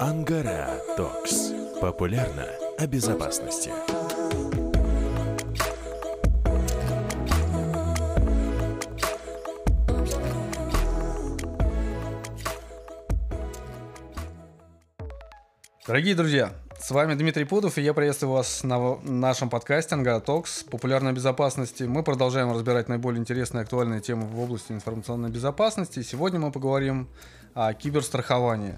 Angara Talks. Популярно о безопасности. Дорогие друзья, с вами Дмитрий Пудов, и я приветствую вас на нашем подкасте «Angara Talks. Популярно о безопасности». Мы продолжаем разбирать наиболее интересные и актуальные темы в области информационной безопасности. Сегодня мы поговорим о киберстраховании.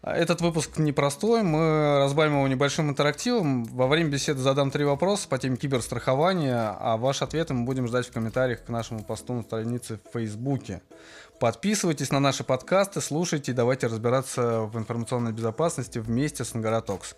Этот выпуск непростой, мы разбавим его небольшим интерактивом. Во время беседы задам три вопроса по теме киберстрахования, а ваши ответы мы будем ждать в комментариях к нашему посту на странице в Фейсбуке. Подписывайтесь на наши подкасты, слушайте и давайте разбираться в информационной безопасности вместе с Ангаратокс.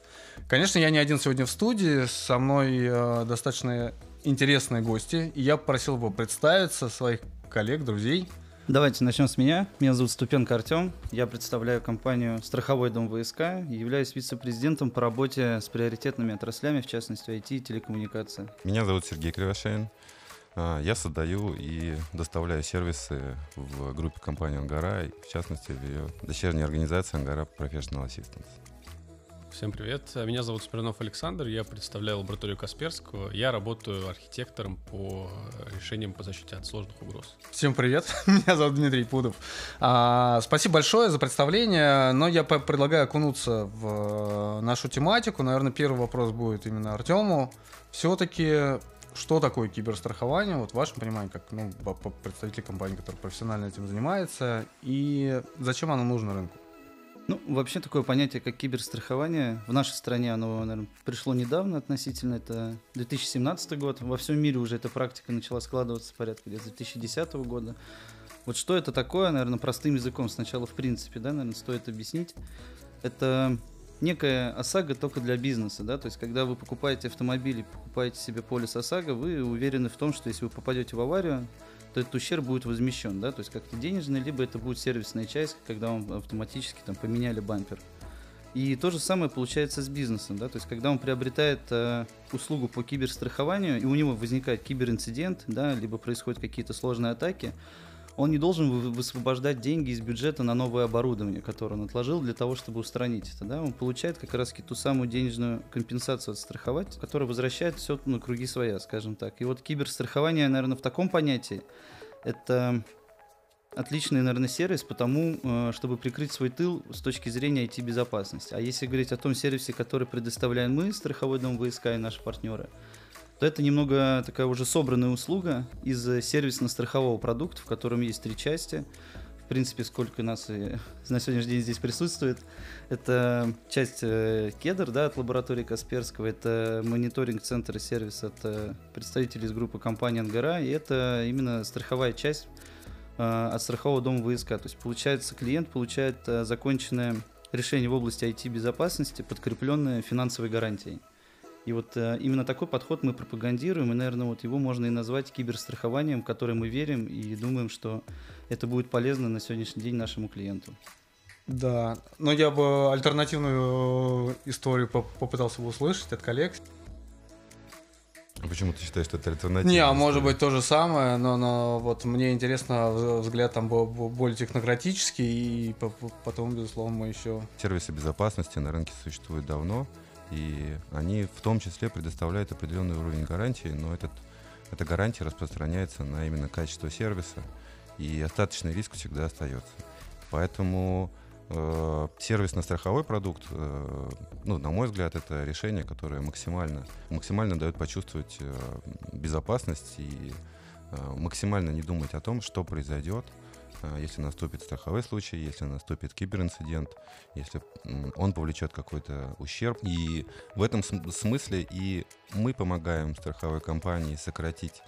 Конечно, я не один сегодня в студии, со мной э, достаточно интересные гости, и я попросил бы представиться своих коллег, друзей. Давайте начнем с меня. Меня зовут Ступенко Артем. Я представляю компанию «Страховой дом ВСК» и являюсь вице-президентом по работе с приоритетными отраслями, в частности IT и телекоммуникация. Меня зовут Сергей Кривошеин. А, я создаю и доставляю сервисы в группе компании «Ангара», в частности, в ее дочерней организации «Ангара Professional Assistance». Всем привет, меня зовут Смирнов Александр, я представляю лабораторию Касперского, я работаю архитектором по решениям по защите от сложных угроз. Всем привет, меня зовут Дмитрий Пудов. А, спасибо большое за представление, но я предлагаю окунуться в нашу тематику. Наверное, первый вопрос будет именно Артему. Все-таки что такое киберстрахование, вот в вашем понимании, как ну, представитель компании, которая профессионально этим занимается, и зачем оно нужно рынку? Ну, вообще такое понятие, как киберстрахование, в нашей стране оно, наверное, пришло недавно относительно, это 2017 год, во всем мире уже эта практика начала складываться порядка где-то 2010 года. Вот что это такое, наверное, простым языком сначала, в принципе, да, наверное, стоит объяснить. Это некая ОСАГО только для бизнеса, да, то есть когда вы покупаете автомобиль и покупаете себе полис ОСАГО, вы уверены в том, что если вы попадете в аварию, то этот ущерб будет возмещен, да, то есть как-то денежный, либо это будет сервисная часть, когда вам автоматически там поменяли бампер. И то же самое получается с бизнесом, да, то есть когда он приобретает э, услугу по киберстрахованию, и у него возникает киберинцидент, да, либо происходят какие-то сложные атаки, он не должен высвобождать деньги из бюджета на новое оборудование, которое он отложил для того, чтобы устранить это. Да? Он получает как раз ту самую денежную компенсацию от страховать, которая возвращает все на круги своя, скажем так. И вот киберстрахование, наверное, в таком понятии, это отличный, наверное, сервис, потому э, чтобы прикрыть свой тыл с точки зрения IT-безопасности. А если говорить о том сервисе, который предоставляем мы, страховой дом ВСК и наши партнеры, то это немного такая уже собранная услуга из сервисно-страхового продукта, в котором есть три части. В принципе, сколько нас и на сегодняшний день здесь присутствует. Это часть э, кедр да, от лаборатории Касперского, это мониторинг центра сервиса от э, представителей из группы компании Ангара, и это именно страховая часть э, от страхового дома ВСК. То есть, получается, клиент получает законченное решение в области IT-безопасности, подкрепленное финансовой гарантией. И вот э, именно такой подход мы пропагандируем, и, наверное, вот его можно и назвать киберстрахованием, в которое мы верим и думаем, что это будет полезно на сегодняшний день нашему клиенту. Да, но я бы альтернативную э, историю попытался бы услышать от коллег. А почему ты считаешь, что это альтернатива? Не, а может быть то же самое, но, но вот мне интересно, взгляд там был более технократический, и потом, безусловно, мы еще... Сервисы безопасности на рынке существуют давно, и они в том числе предоставляют определенный уровень гарантии, но этот, эта гарантия распространяется на именно качество сервиса, и остаточный риск всегда остается. Поэтому э, сервисно-страховой продукт, э, ну, на мой взгляд, это решение, которое максимально, максимально дает почувствовать э, безопасность и э, максимально не думать о том, что произойдет, если наступит страховой случай, если наступит киберинцидент, если он повлечет какой-то ущерб. И в этом смысле и мы помогаем страховой компании сократить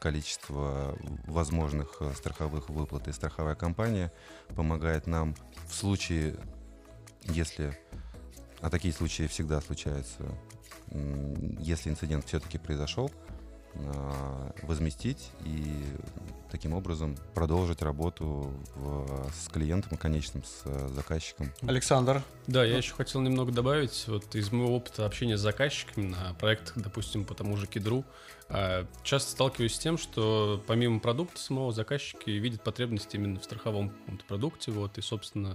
количество возможных э, страховых выплат, и страховая компания помогает нам в случае, если, а такие случаи всегда случаются, если инцидент все-таки произошел, а, возместить и таким образом продолжить работу в, с клиентом конечным, с э, заказчиком. Александр. Да, я еще хотел немного добавить, вот из моего опыта общения с заказчиками на проектах, допустим, по тому же кедру, а, часто сталкиваюсь с тем, что помимо продукта самого заказчики видят потребности именно в страховом продукте, вот, и, собственно,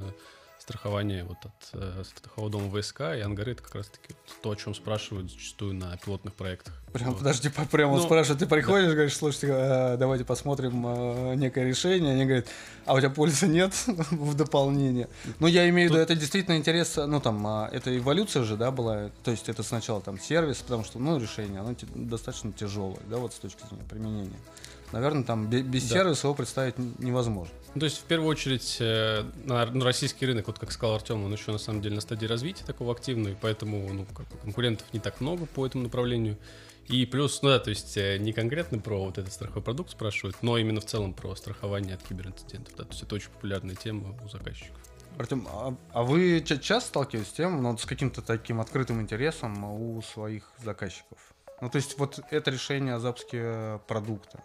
страхование вот от э, страхового дома ВСК, и ангары это как раз-таки вот то, о чем спрашивают зачастую на пилотных проектах. Прям, Вот. подожди, по- прямо Ну- спрашивают, ты приходишь, говоришь, слушайте, э, давайте посмотрим э, некое решение. Они говорят, а у тебя полиса нет в дополнение. Ну, я имею в виду, это действительно интерес, ну, там, а, это эволюция же, да, была, то есть это сначала там сервис, потому что, ну, решение, оно достаточно тяжелое, да, вот с точки зрения применения. Наверное, там бе- без Да. сервиса его представить невозможно. Ну, то есть, в первую очередь, э, на, ну, российский рынок, вот как сказал Артем, он еще на самом деле на стадии развития такого активного, и поэтому ну, как бы конкурентов не так много по этому направлению. И плюс, ну да, то есть э, не конкретно про вот этот страховой продукт спрашивают, но именно в целом про страхование от киберинцидентов. Да, то есть это очень популярная тема у заказчиков. Артем, а, а вы ча- часто сталкиваетесь с тем, ну, вот с каким-то таким открытым интересом у своих заказчиков? Ну, то есть вот это решение о запуске продукта,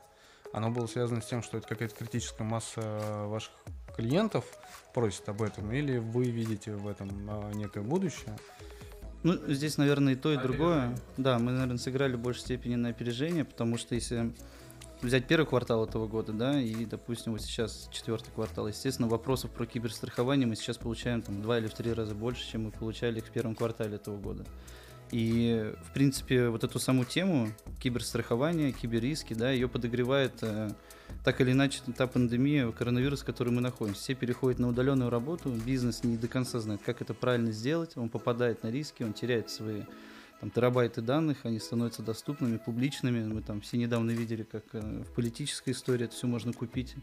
оно было связано с тем, что это какая-то критическая масса ваших клиентов просит об этом, или вы видите в этом а, некое будущее? Ну, здесь, наверное, и то, и другое. Да, мы, наверное, сыграли в большей степени на опережение, потому что если взять первый квартал этого года, да, и, допустим, вот сейчас четвертый квартал, естественно, вопросов про киберстрахование мы сейчас получаем там в два или в три раза больше, чем мы получали их в первом квартале этого года. И, в принципе, вот эту саму тему киберстрахования, киберриски, да, ее подогревает э, так или иначе та пандемия, коронавирус, в которой мы находимся. Все переходят на удаленную работу, бизнес не до конца знает, как это правильно сделать, он попадает на риски, он теряет свои там, терабайты данных, они становятся доступными, публичными. Мы там все недавно видели, как э, в политической истории это все можно купить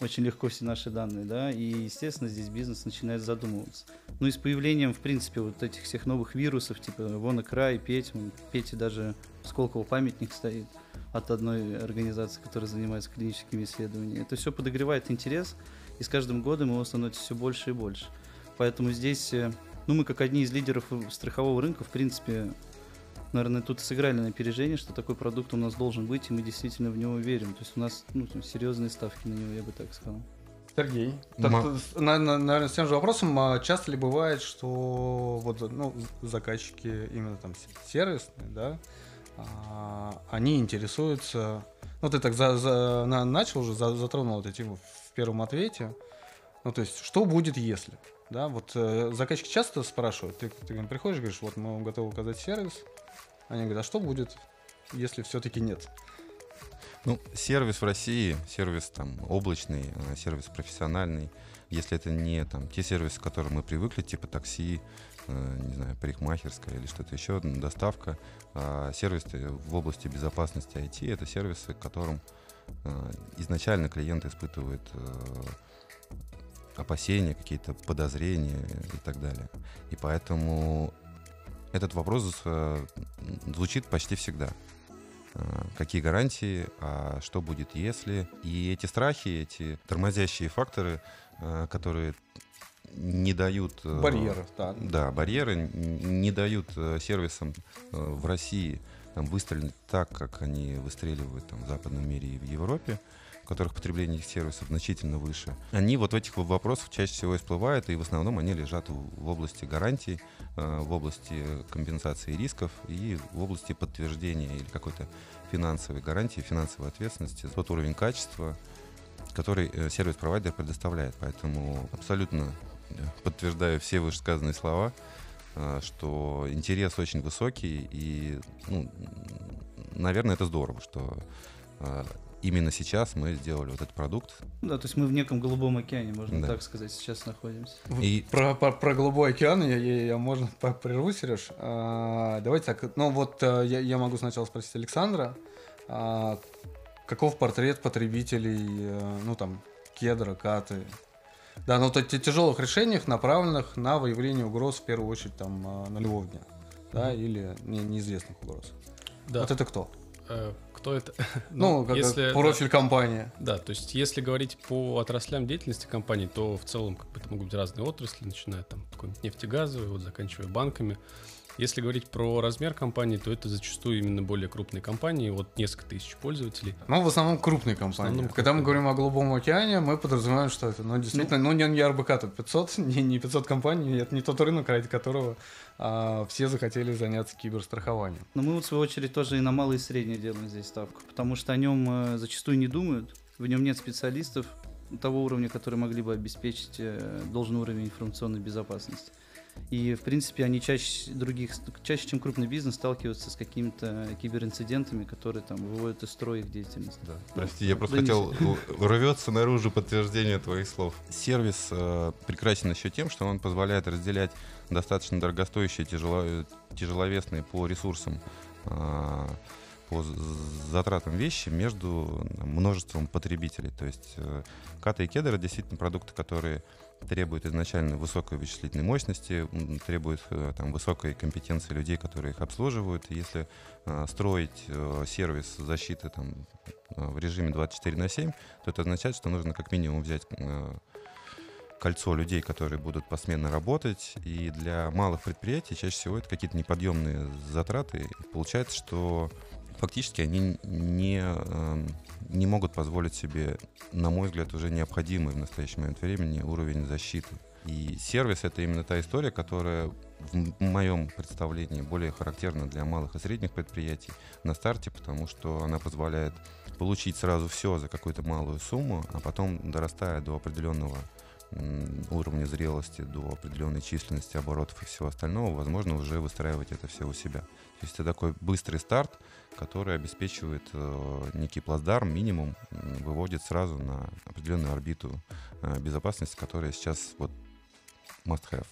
очень легко все наши данные, да, и, естественно, здесь бизнес начинает задумываться. Ну и с появлением, в принципе, вот этих всех новых вирусов, типа WannaCry, Петь, Пете даже Сколково памятник стоит от одной организации, которая занимается клиническими исследованиями. Это все подогревает интерес, и с каждым годом его становится все больше и больше. Поэтому здесь, э, ну, мы как одни из лидеров страхового рынка, в принципе, наверное, тут сыграли на опережение, что такой продукт у нас должен быть, и мы действительно в него верим. То есть у нас ну, серьезные ставки на него, я бы так сказал. Сергей, Ма- наверное, с тем же вопросом, а часто ли бывает, что вот, ну, заказчики именно там сервисные, да, а, они интересуются, ну, ты так за, за- на- начал уже, за- затронул эту тему в первом ответе, ну, то есть, что будет, если, да, вот э, заказчики часто спрашивают, ты, ты приходишь, говоришь, вот мы готовы указать сервис, они говорят, а что будет, если все-таки нет? Ну, сервис в России, сервис там облачный, э, сервис профессиональный, если это не там те сервисы, к которым мы привыкли, типа такси, э, не знаю, парикмахерская или что-то еще, доставка, а сервисы в области безопасности IT это сервисы, к которым э, изначально клиент испытывает э, опасения, какие-то подозрения и так далее. И поэтому этот вопрос э, звучит почти всегда. Э, Какие гарантии, а что будет если? И эти страхи, эти тормозящие факторы, э, которые не дают... Барьеры, да. Да, барьеры не дают сервисам в России там, выстрелить так, как они выстреливают там, в западном мире и в Европе, которых потребление этих сервисов значительно выше. Они вот в этих вопросах чаще всего всплывают, и в основном они лежат в, области гарантий, э, в области компенсации рисков и в области подтверждения или какой-то финансовой гарантии, финансовой ответственности за тот уровень качества, который э, сервис-провайдер предоставляет. Поэтому абсолютно э, подтверждаю все вышесказанные слова, что интерес очень высокий, и, ну, наверное, это здорово, что именно сейчас мы сделали вот этот продукт. Да, то есть мы в неком голубом океане, можно Да. так сказать, сейчас находимся. И Про, про, про голубой океан я, я, я можно по- прерву, Сереж. А, давайте так. Ну вот э, я, я могу сначала спросить Александра, а, каков портрет потребителей, э, ну там кедра, каты. Да, ну то те тяжелых решениях, направленных на выявление угроз в первую очередь там э, нулевого дня, да, или не- неизвестных угроз. Да. Вот это кто? Кто это? Ну, как, если- профиль компании. Да, то есть если говорить по отраслям деятельности компании, то в целом как бы, это могут быть разные отрасли, начиная там какой-нибудь нефтегазовый, вот заканчивая банками. Если говорить про размер компании, то это зачастую именно более крупные компании, вот несколько тысяч пользователей. Ну, в основном крупные компании. основном Когда мы крупные. говорим о Голубом океане, мы подразумеваем, что это, ну, действительно, ну, не, не РБК, тут 500, не, не 500 компаний, это не тот рынок, ради которого а, все захотели заняться киберстрахованием. Но мы, вот, в свою очередь, тоже и на малые и средние делаем здесь ставку, потому что о нем э, зачастую не думают, в нем нет специалистов, того уровня, который могли бы обеспечить э, должный уровень информационной безопасности. И, в принципе, они чаще других, чаще, чем крупный бизнес, сталкиваются с какими-то киберинцидентами, которые там выводят из строя их деятельность. Да. Прости, я просто хотел рвется наружу подтверждение твоих слов. Сервис э, прекрасен еще тем, что он позволяет разделять достаточно дорогостоящие, тяжело, тяжеловесные по ресурсам, э, по затратам вещи между множеством потребителей. То есть э, ката и кедр это действительно продукты, которые требуют изначально высокой вычислительной мощности, м, требуют э, там, высокой компетенции людей, которые их обслуживают. Если э, строить э, сервис защиты там, в режиме 24 на 7, то это означает, что нужно как минимум взять кольцо людей, которые будут посменно работать. И для малых предприятий чаще всего это какие-то неподъемные затраты. Получается, что фактически они не, эм, не могут позволить себе, на мой взгляд, уже необходимый в настоящий момент времени уровень защиты. И сервис — это именно та история, которая в моем представлении более характерна для малых и средних предприятий на старте, потому что она позволяет получить сразу все за какую-то малую сумму, а потом, дорастая до определенного уровня зрелости, до определенной численности оборотов и всего остального, возможно, уже выстраивать это все у себя. То есть это такой быстрый старт, который обеспечивает э, некий плацдарм, минимум, выводит сразу на определенную орбиту э, безопасности, которая сейчас вот must have.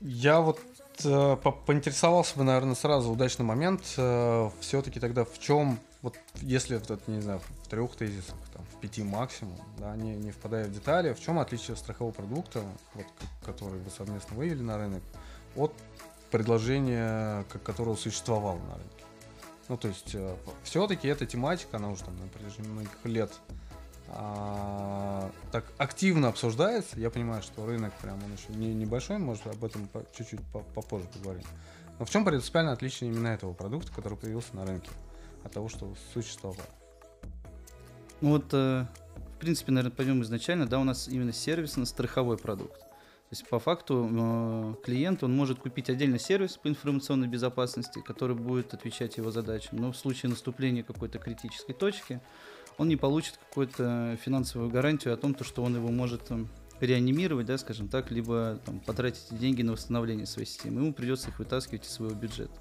Я вот э, по- поинтересовался бы, наверное, сразу удачный момент. все-таки тогда в чем, вот если это, не знаю, в трех тезисах, там, в пяти максимум, да, не, не впадая в детали, в чем отличие страхового продукта, вот, который вы совместно вывели на рынок, от предложения, ко- которого существовало на рынке? Ну, то есть, все-таки эта тематика, она уже там на протяжении многих лет а, так активно обсуждается. Я понимаю, что рынок прям он еще не, небольшой, может об этом по- чуть-чуть по- попозже поговорим. Но в чем принципиально отличие именно этого продукта, который появился на рынке, от того, что существовало? Ну вот, э, в принципе, наверное, пойдем изначально, да, у нас именно сервисно-страховой продукт. То есть, по факту, э, клиент, он может купить отдельный сервис по информационной безопасности, который будет отвечать его задачам. Но в случае наступления какой-то критической точки, он не получит какую-то финансовую гарантию о том, то, что он его может реанимировать, да, скажем так, либо там, потратить деньги на восстановление своей системы. Ему придется их вытаскивать из своего бюджета.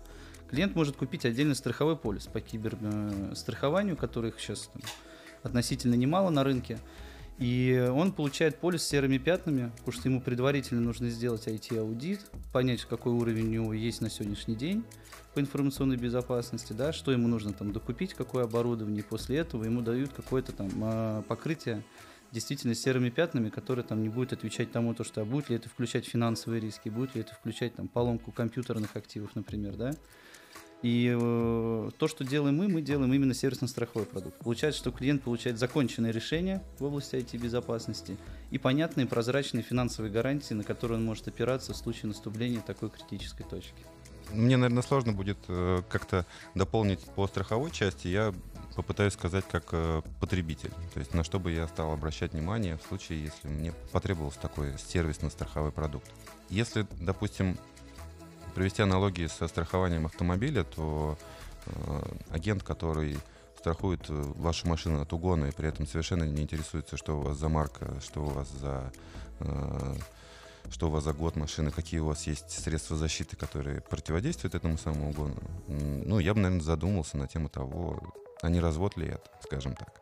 Клиент может купить отдельный страховой полис по киберстрахованию, которых сейчас там, относительно немало на рынке. И он получает полис с серыми пятнами, потому что ему предварительно нужно сделать IT-аудит, понять, какой уровень у него есть на сегодняшний день по информационной безопасности, да, что ему нужно там докупить, какое оборудование, и после этого ему дают какое-то там а, покрытие действительно серыми пятнами, которое там не будет отвечать тому, то, что а будет ли это включать финансовые риски, будет ли это включать там поломку компьютерных активов, например, да. И э, то, что делаем мы, мы делаем именно сервисно-страховой продукт. Получается, что клиент получает законченное решение в области IT-безопасности и понятные прозрачные финансовые гарантии, на которые он может опираться в случае наступления такой критической точки. Мне, наверное, сложно будет э, как-то дополнить по страховой части. Я попытаюсь сказать как э, потребитель. То есть на что бы я стал обращать внимание в случае, если мне потребовался такой сервисно-страховой продукт. Если, допустим, провести аналогии со страхованием автомобиля, то э, агент, который страхует э, вашу машину от угона и при этом совершенно не интересуется, что у вас за марка, что у вас за э, что у вас за год машины, какие у вас есть средства защиты, которые противодействуют этому самому угону. Ну, я бы, наверное, задумался на тему того, а не развод ли это, скажем так.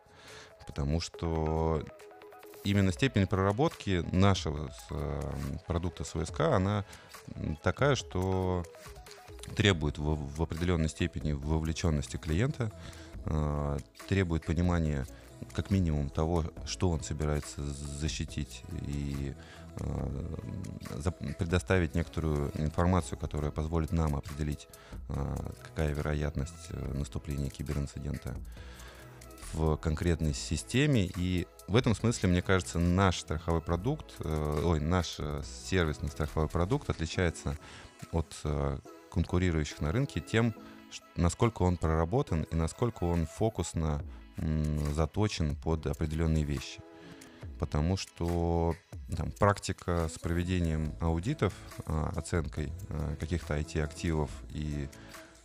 Потому что именно степень проработки нашего с, э, продукта с ВСК, она такая, что требует в, в определенной степени вовлеченности клиента, э, требует понимания как минимум того, что он собирается защитить и э, за- предоставить некоторую информацию, которая позволит нам определить, э, какая вероятность э, наступления киберинцидента в конкретной системе. И в этом смысле, мне кажется, наш страховой продукт, э, ой, наш э, сервисный страховой продукт отличается от э, конкурирующих на рынке тем, насколько он проработан и насколько он фокусно заточен под определенные вещи. Потому что там, практика с проведением аудитов, а, оценкой а, каких-то IT-активов и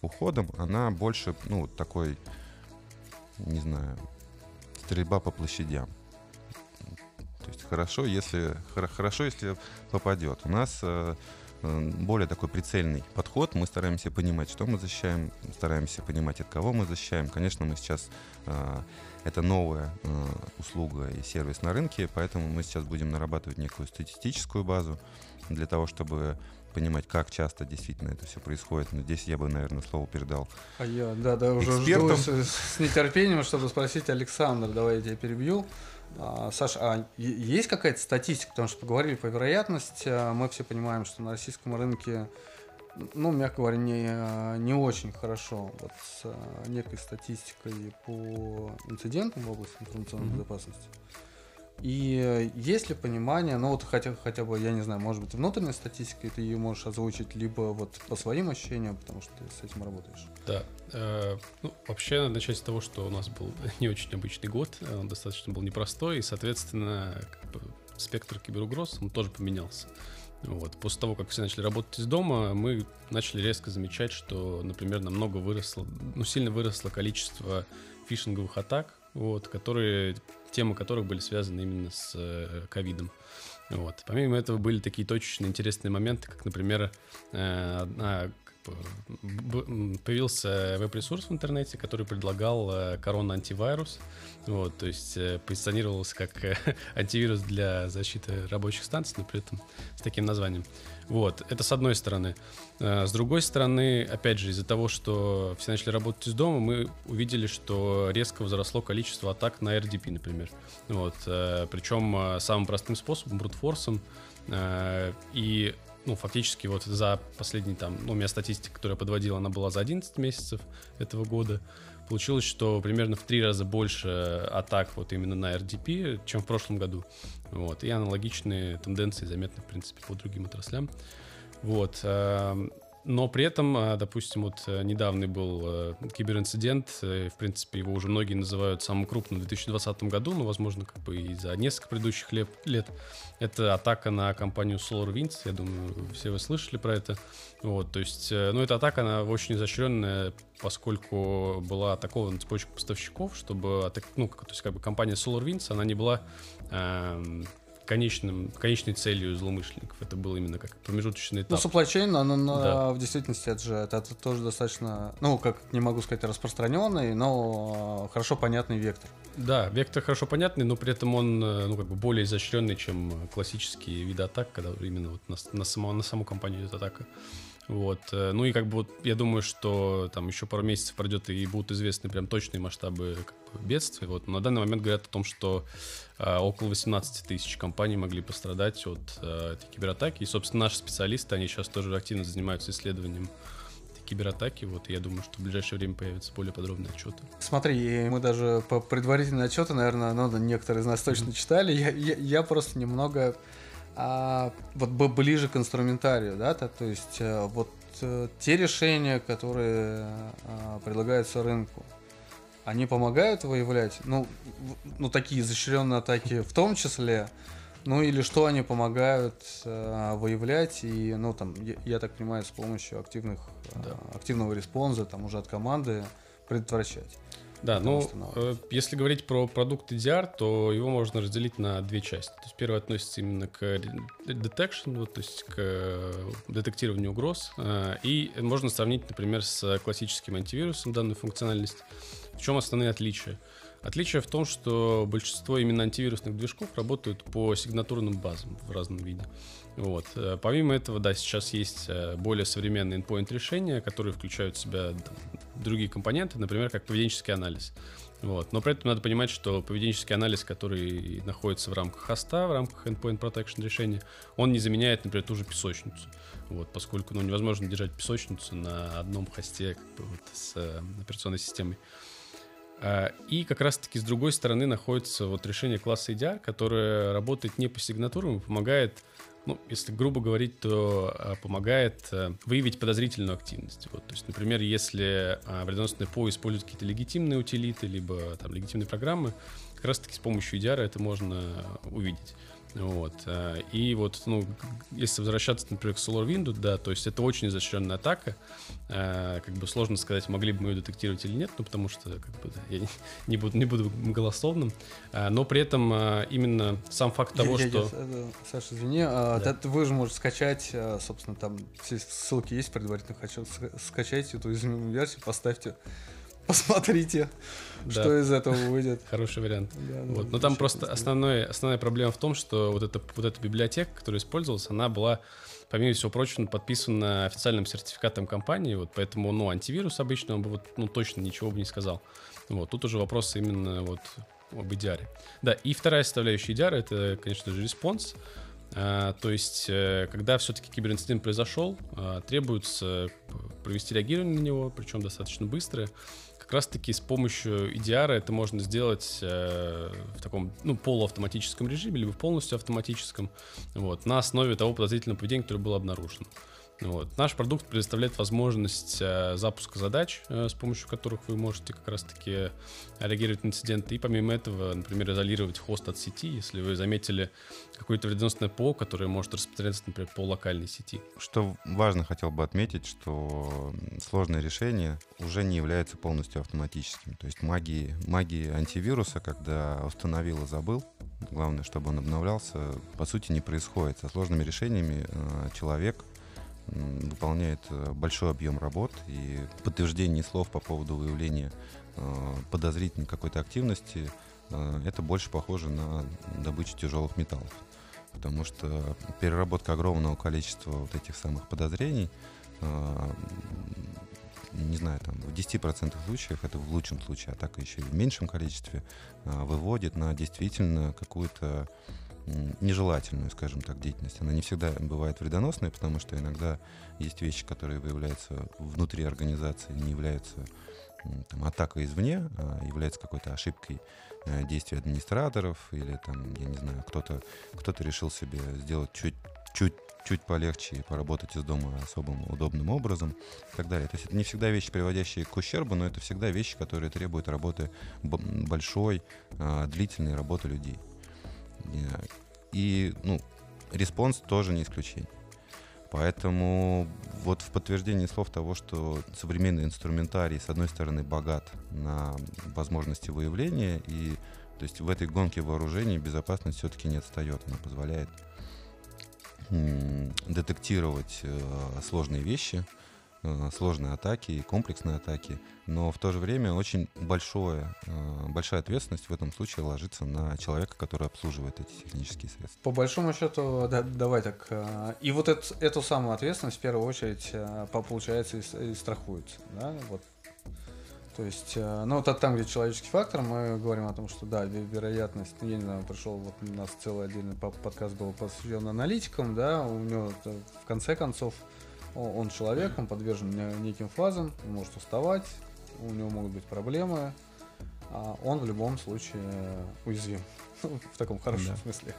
уходом, она больше, ну, такой, не знаю, стрельба по площадям. То есть хорошо, если, хорошо, если попадет. У нас э, э, более такой прицельный подход. Мы стараемся понимать, что мы защищаем, стараемся понимать, от кого мы защищаем. Конечно, мы сейчас э, это новая услуга и сервис на рынке, поэтому мы сейчас будем нарабатывать некую статистическую базу для того, чтобы понимать, как часто действительно это все происходит. Но здесь я бы, наверное, слово передал. А я, да, да, уже экспертам. жду с, с нетерпением, чтобы спросить Александр. Давай я тебя перебью. А, Саша, а есть какая-то статистика? Потому что поговорили по вероятности, а мы все понимаем, что на российском рынке, ну, мягко говоря, не, не очень хорошо вот с а, некой статистикой по инцидентам в области информационной mm-hmm. безопасности. И есть ли понимание, ну вот хотя, хотя бы, я не знаю, может быть, внутренняя статистика, и ты ее можешь озвучить либо вот по своим ощущениям, потому что ты с этим работаешь. Да. Э, ну, вообще надо начать с того, что у нас был не очень обычный год, он достаточно был непростой, и, соответственно, как бы, спектр киберугроз, он тоже поменялся. Вот. После того, как все начали работать из дома, мы начали резко замечать, что, например, намного выросло, ну, сильно выросло количество фишинговых атак, вот, которые, темы которых были связаны именно с э, ковидом. Вот. Помимо этого были такие точечные интересные моменты, как, например, э, одна появился веб-ресурс в интернете, который предлагал э, корона антивирус. Вот, то есть э, позиционировался как э, антивирус для защиты рабочих станций, но при этом с таким названием. Вот, это с одной стороны. С другой стороны, опять же, из-за того, что все начали работать из дома, мы увидели, что резко возросло количество атак на RDP, например. Вот, причем самым простым способом, брутфорсом. И ну, фактически вот за последний там, ну, у меня статистика, которую я подводил, она была за 11 месяцев этого года. Получилось, что примерно в три раза больше атак вот именно на RDP, чем в прошлом году. Вот. И аналогичные тенденции заметны, в принципе, по другим отраслям. Вот. Но при этом, а, допустим, вот э, недавний был э, киберинцидент, э, в принципе, его уже многие называют самым крупным в 2020 году, но, возможно, как бы и за несколько предыдущих лет. лет. Это атака на компанию SolarWinds, я думаю, все вы слышали про это. Вот, то есть, ну, эта атака, она очень изощренная, поскольку была атакована цепочка поставщиков, чтобы, ну, то есть, как бы компания SolarWinds, она не была эм, конечным, конечной целью злоумышленников. Это был именно как промежуточный этап. Ну, supply chain, но, но да. в действительности это же это, это тоже достаточно, ну, как не могу сказать, распространенный, но хорошо понятный вектор. Да, вектор хорошо понятный, но при этом он э, ну, как бы более изощренный, чем классические виды атак, когда именно вот на, на, саму, на саму компанию идет атака. Вот. Э, ну и как бы вот я думаю, что там еще пару месяцев пройдет и будут известны прям точные масштабы как бы, бедствий. Вот. Но на данный момент говорят о том, что э, около 18 тысяч компаний могли пострадать от э, этой кибератаки. И, собственно, наши специалисты, они сейчас тоже активно занимаются исследованием кибератаки. Вот я думаю, что в ближайшее время появятся более подробные отчеты. Смотри, мы даже по предварительные отчеты, наверное, ну, некоторые из нас точно читали. Я, я, я просто немного а, вот ближе к инструментарию, да, то, то есть э, вот э, те решения, которые а, предлагаются рынку, они помогают выявлять, ну, ну такие изощренные атаки в том числе, ну или что они помогают э, выявлять и, ну там, я, я так понимаю, с помощью активных, да. э, активного response а, там уже от команды предотвращать. Да, ну, э, если говорить про продукт EDR, то его можно разделить на две части. То есть первый относится именно к detection, то есть к э, детектированию угроз. Э, и можно сравнить, например, с классическим антивирусом данную функциональность. В чем основные отличия? Отличие в том, что большинство именно антивирусных движков работают по сигнатурным базам в разном виде. Вот. Э, помимо этого, да, сейчас есть э, более современные endpoint решения, которые включают в себя другие компоненты, например, как поведенческий анализ. Вот. Но при этом надо понимать, что поведенческий анализ, который находится в рамках хоста, в рамках endpoint protection решения, он не заменяет, например, ту же песочницу. Вот, поскольку ну, невозможно держать песочницу на одном хосте как бы, вот, с э, операционной системой. А, и как раз-таки с другой стороны находится вот решение класса EDR, которое работает не по сигнатурам и помогает ну, если грубо говорить, то а, помогает а, выявить подозрительную активность. Вот, то есть, например, если а, вредоносное ПО использует какие-то легитимные утилиты, либо там легитимные программы, как раз-таки с помощью EDR это можно увидеть. Вот. э, И вот, ну, если возвращаться, например, к SolarWindows, да, то есть это очень изощренная атака. Э, Как бы сложно сказать, могли бы мы ее детектировать или нет, ну, потому что, как бы, да, я не- не буду, не буду голословным. Э, Но при этом именно сам факт того, Я- я- что... э, Саша, извини, а, Да. вы же можете скачать, собственно, там все ссылки есть предварительно, хочу ска- скачайте эту измененную версию, поставьте, посмотрите, Да. что из этого выйдет. Хороший вариант. Да, Вот. ну, Но там просто основной, основная проблема в том, что вот эта, вот эта библиотека, которая использовалась, она была, помимо всего прочего, подписана официальным сертификатом компании, вот, поэтому, ну, антивирус обычно он бы вот, ну, точно ничего бы не сказал. Вот, тут уже вопрос именно вот об EDR. Да, и вторая составляющая EDR — это, конечно же, response. А, то есть, э, когда все-таки киберинцидент произошел, а, требуется провести реагирование на него, причем достаточно быстрое. Как раз-таки с помощью EDR это можно сделать э, в таком ну, полуавтоматическом режиме, либо полностью автоматическом, вот, на основе того подозрительного поведения, которое было обнаружено. Вот. Наш продукт предоставляет возможность э, запуска задач, э, с помощью которых вы можете как раз-таки реагировать на инциденты. И помимо этого, например, изолировать хост от сети, если вы заметили какое-то вредоносное ПО, которое может распространяться, например, по локальной сети. Что важно, хотел бы отметить, что сложное решение уже не является полностью автоматическим. То есть магии, магии антивируса, когда установил и забыл, главное, чтобы он обновлялся, по сути не происходит. Со сложными решениями э, человек выполняет э, большой объем работ и подтверждение слов по поводу выявления э, подозрительной какой-то активности э, это больше похоже на добычу тяжелых металлов. Потому что переработка огромного количества вот этих самых подозрений, не знаю, там в 10% случаев, это в лучшем случае, а так еще и в меньшем количестве, выводит на действительно какую-то нежелательную, скажем так, деятельность. Она не всегда бывает вредоносной, потому что иногда есть вещи, которые выявляются внутри организации, не являются там, атакой извне, а является какой-то ошибкой э, действий администраторов или там, я не знаю, кто-то кто-то решил себе сделать чуть чуть чуть полегче поработать из дома особым удобным образом и так далее. То есть это не всегда вещи, приводящие к ущербу, но это всегда вещи, которые требуют работы большой, а, длительной работы людей. Э, И, ну, response тоже не исключение. Поэтому вот в подтверждении слов того, что современный инструментарий, с одной стороны, богат на возможности выявления, и то есть в этой гонке вооружений безопасность все-таки не отстает. Она позволяет детектировать э, сложные вещи, сложные атаки и комплексные атаки, но в то же время очень большое, э, большая ответственность в этом случае ложится на человека, который обслуживает эти технические средства. По большому счету, да, давай так. а, И вот эту, эту самую ответственность в первую очередь по- получается и, и страхуется. Да? Вот. То есть, ну, вот там, где человеческий фактор, мы говорим о том, что да, ве- вероятность, я не знаю, пришел, вот у нас целый отдельный по- подкаст был посвящен аналитикам, да, у него в конце концов он человек, он подвержен не- неким фазам, он может уставать, у него могут быть проблемы, а он в любом случае уязвим. В таком хорошем Да. смысле.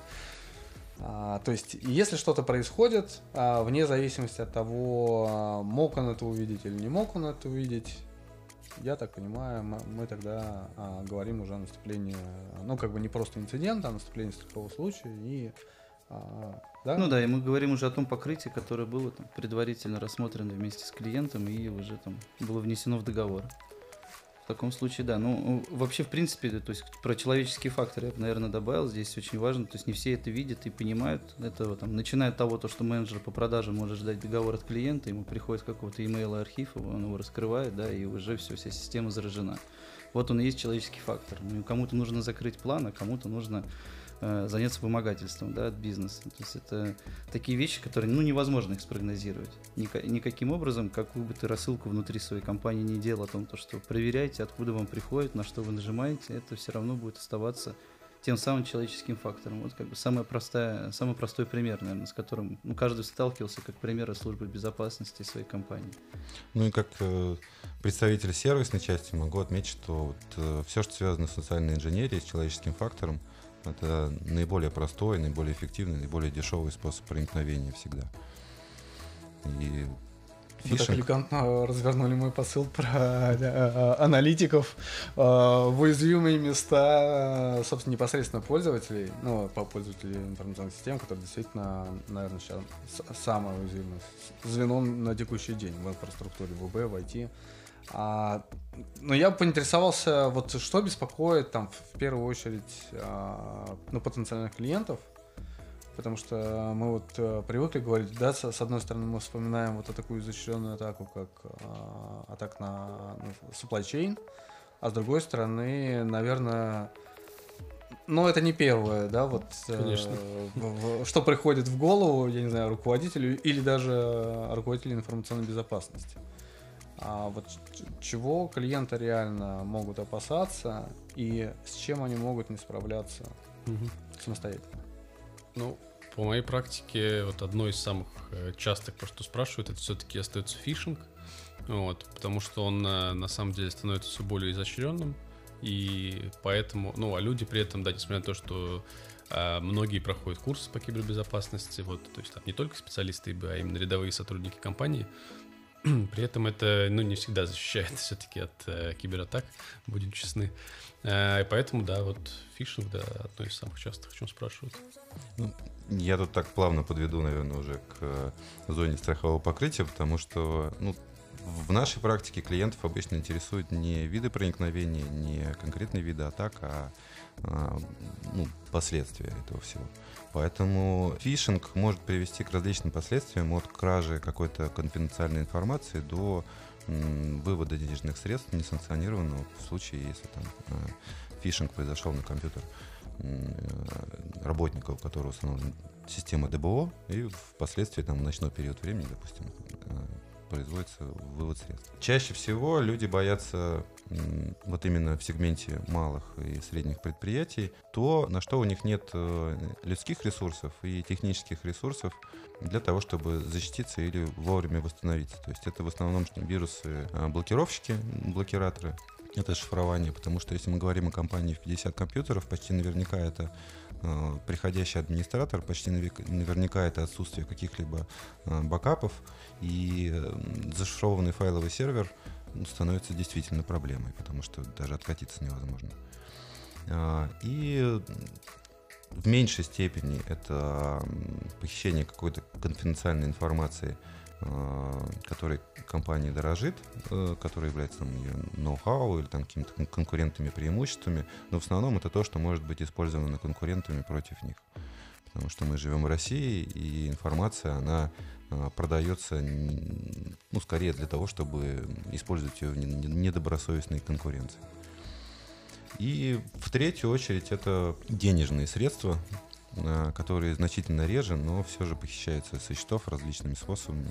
А, то есть, если что-то происходит, а, вне зависимости от того, а, мог он это увидеть или не мог он это увидеть, я так понимаю, мы, мы тогда а, говорим уже о наступлении, ну, как бы не просто инцидента, а наступлении страхового случая. И, а, да? Ну да, и мы говорим уже о том покрытии, которое было там, предварительно рассмотрено вместе с клиентом и уже там было внесено в договор. В таком случае, да. Ну, вообще, в принципе, то есть про человеческий фактор я бы, наверное, добавил. Здесь очень важно. То есть не все это видят и понимают. Это там, начиная от того, то, что менеджер по продаже может ждать договор от клиента, ему приходит какого-то имейла архив, он его раскрывает, да, и уже все, вся система заражена. Вот он и есть человеческий фактор. Ну, Кому-то нужно закрыть план, а кому-то нужно заняться вымогательством да, от бизнеса. То есть это такие вещи, которые ну, невозможно их спрогнозировать. Ника- никаким образом, какую бы ты рассылку внутри своей компании не делал о том, то, что проверяйте, откуда вам приходит, на что вы нажимаете, это все равно будет оставаться тем самым человеческим фактором. Вот как бы самая простая, самый простой пример, наверное, с которым ну, каждый сталкивался как пример из службы безопасности своей компании. Ну и как э, представитель сервисной части могу отметить, что вот, все, что связано с социальной инженерией, с человеческим фактором, это наиболее простой, наиболее эффективный, наиболее дешевый способ проникновения всегда. И Вы так Фишинг. элегантно развернули мой посыл про э, аналитиков э, в уязвимые места, э, собственно, непосредственно пользователей, ну, по пользователей информационных систем, которые действительно, наверное, сейчас самое уязвимое звено на текущий день в инфраструктуре, в УБ, в IT. А, но я бы поинтересовался, вот что беспокоит там в первую очередь а, ну, потенциальных клиентов, Потому что мы вот э, привыкли говорить, да, с, с одной стороны мы вспоминаем вот такую изощренную атаку, как э, атак на, на supply chain, а с другой стороны, наверное, ну это не первое, да, вот э, Конечно. в- в- что приходит в голову, я не знаю, руководителю или даже руководителю информационной безопасности. А вот чего клиенты реально могут опасаться и с чем они могут не справляться Мгм. самостоятельно? Ну, по моей практике, вот одно из самых э, частых, про что спрашивают, это все-таки остается фишинг. Вот, потому что он э, на самом деле становится все более изощренным. И поэтому, ну, а люди при этом, да, несмотря на то, что э, многие проходят курсы по кибербезопасности, вот, то есть там не только специалисты а именно рядовые сотрудники компании, при этом это, ну, не всегда защищает все-таки от э, кибератак, будем честны. Э, поэтому, да, вот фишинг, да, одно из самых частых, о чем спрашивают. Я тут так плавно подведу, наверное, уже к э, зоне страхового покрытия, потому что ну, в нашей практике клиентов обычно интересуют не виды проникновения, не конкретные виды атак, а, ну, последствия этого всего. Поэтому фишинг может привести к различным последствиям от кражи какой-то конфиденциальной информации до вывода денежных средств несанкционированного в случае, если там э, фишинг произошел на компьютер м, работника, у которого установлена система ДБО, и впоследствии там в ночной период времени, допустим, э, производится вывод средств. Чаще всего люди боятся вот именно в сегменте малых и средних предприятий то, на что у них нет э, людских ресурсов и технических ресурсов для того, чтобы защититься или вовремя восстановиться. То есть это в основном вирусы, э, блокировщики, блокираторы, это шифрование, потому что если мы говорим о компании в 50 компьютеров, почти наверняка это э, приходящий администратор, почти наверняка это отсутствие каких-либо э, бакапов, и э, зашифрованный файловый сервер становится действительно проблемой, потому что даже откатиться невозможно. А, И в меньшей степени это похищение какой-то конфиденциальной информации, э, которой компания дорожит, э, которая является там, ее ноу-хау или там какими-то кон- конкурентными преимуществами, но в основном это то, что может быть использовано конкурентами против них. Потому что мы живем в России, и информация, она продается, н- ну, скорее для того, чтобы использовать ее в не- не- недобросовестной конкуренции. И в третью очередь это денежные средства, э, которые значительно реже, но все же похищаются со счетов различными способами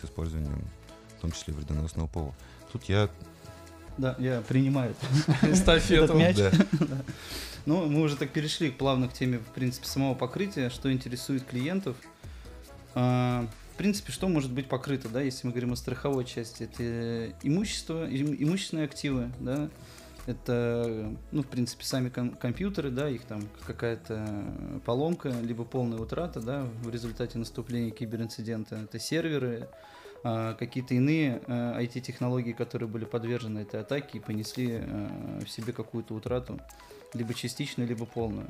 с использованием, в том числе вредоносного ПО. Тут я Да, я принимаю Эстафету. мяч. Ну, мы уже так перешли плавно к теме, в принципе, самого покрытия, что интересует клиентов. А, В принципе, что может быть покрыто, да, если мы говорим о страховой части? Это имущество, им- имущественные активы, да, это, ну, в принципе, сами ком- компьютеры, да, их там какая-то поломка, либо полная утрата, да, в результате наступления киберинцидента. Это серверы, а, какие-то иные а, IT-технологии, которые были подвержены этой атаке и понесли а, в себе какую-то утрату, либо частичную, либо полную.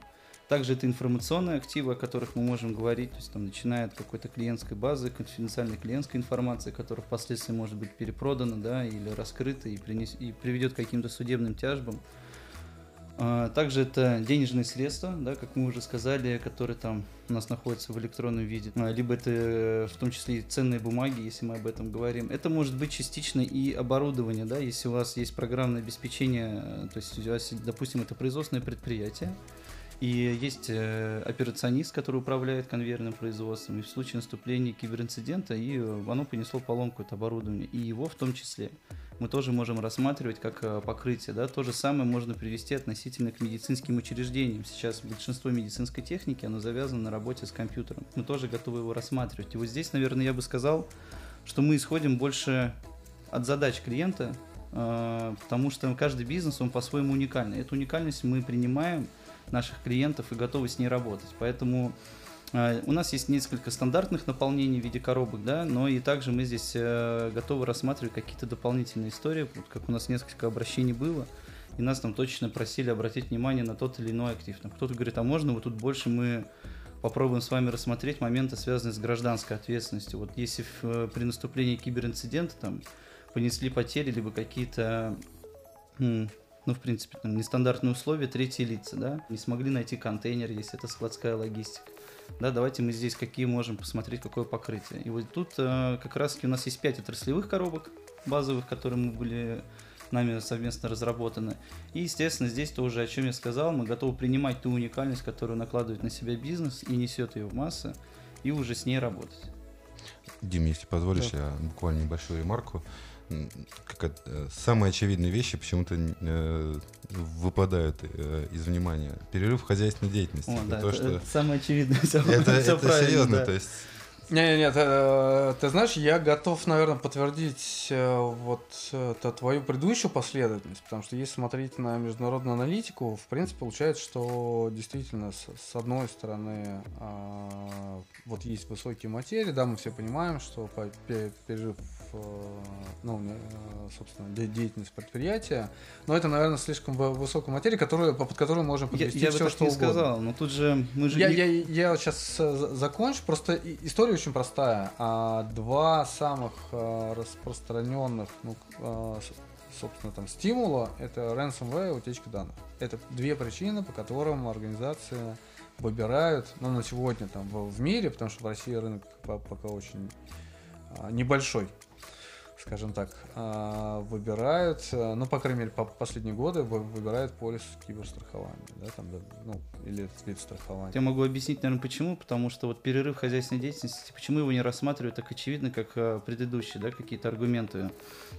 Также это информационные активы, о которых мы можем говорить, то есть там начиная от какой-то клиентской базы, конфиденциальной клиентской информации, которая впоследствии может быть перепродана, да, или раскрыта и, принес, и приведет к каким-то судебным тяжбам. А, Также это денежные средства, да, как мы уже сказали, которые там у нас находятся в электронном виде. А, Либо это э, в том числе и ценные бумаги, если мы об этом говорим. Это может быть частично и оборудование, да, если у вас есть программное обеспечение, э, то есть у вас, допустим, это производственное предприятие, и есть э, операционист, который управляет конвейерным производством, и в случае наступления киберинцидента, и э, оно понесло поломку, это оборудование, и его в том числе мы тоже можем рассматривать как э, покрытие. Да? То же самое можно привести относительно к медицинским учреждениям. Сейчас большинство медицинской техники, оно завязано на работе с компьютером. Мы тоже готовы его рассматривать. И вот здесь, наверное, я бы сказал, что мы исходим больше от задач клиента, потому что каждый бизнес, он по-своему уникальный. Эту уникальность мы принимаем наших клиентов и готовы с ней работать. Поэтому А, У нас есть несколько стандартных наполнений в виде коробок, да, но и также мы здесь э, готовы рассматривать какие-то дополнительные истории, вот как у нас несколько обращений было, и нас там точно просили обратить внимание на тот или иной актив. Там кто-то говорит, а можно вот тут больше мы попробуем с вами рассмотреть моменты, связанные с гражданской ответственностью. Вот если э, при наступлении киберинцидента там понесли потери, либо какие-то, ну, в принципе, там, нестандартные условия, третьи лица, да, не смогли найти контейнер, если это складская логистика. Да, давайте мы здесь какие можем посмотреть, какое покрытие. И вот тут э, как раз у нас есть 5 отраслевых коробок базовых, которые мы были нами совместно разработаны. И, естественно, здесь тоже, о чем я сказал, мы готовы принимать ту уникальность, которую накладывает на себя бизнес и несет ее в массы, и уже с ней работать. Дим, если позволишь, я буквально небольшую ремарку. Как э, самые очевидные вещи почему-то э, выпадают э, из внимания. Перерыв в хозяйственной деятельности. О, Это да, то, это, что- это самое очевидное. Всё, это, всё это серьезно, да. то есть Не, не, ты, ты знаешь, я готов, наверное, подтвердить э, вот это твою предыдущую последовательность, потому что если смотреть на международную аналитику, в принципе, получается, что действительно с, с одной стороны а, вот есть высокие материи, да, мы все понимаем, что по- пе- перерыв, э, ну, не, э, собственно, де- деятельность предприятия, но это, наверное, слишком вы- высокая материя, которую, под которую можно Я, подвести я бы все, так что не угодно. сказал, но тут же мы же Я, не- я, я сейчас закончу. Просто история очень простая. А, два самых распространенных, ну, собственно, там стимула это ransomware и утечка данных. Это две причины, по которым организации выбирают, ну, на сегодня там в, мире, потому что в России рынок по- пока очень а, небольшой, скажем так, а, выбирают, а, ну, по крайней мере, по последние годы вы- выбирают полис киберстрахования, да, там, ну, или вид страхования. Я могу объяснить, наверное, почему. Потому что вот перерыв хозяйственной деятельности, почему его не рассматривают так очевидно, как э, предыдущие, да, какие-то аргументы.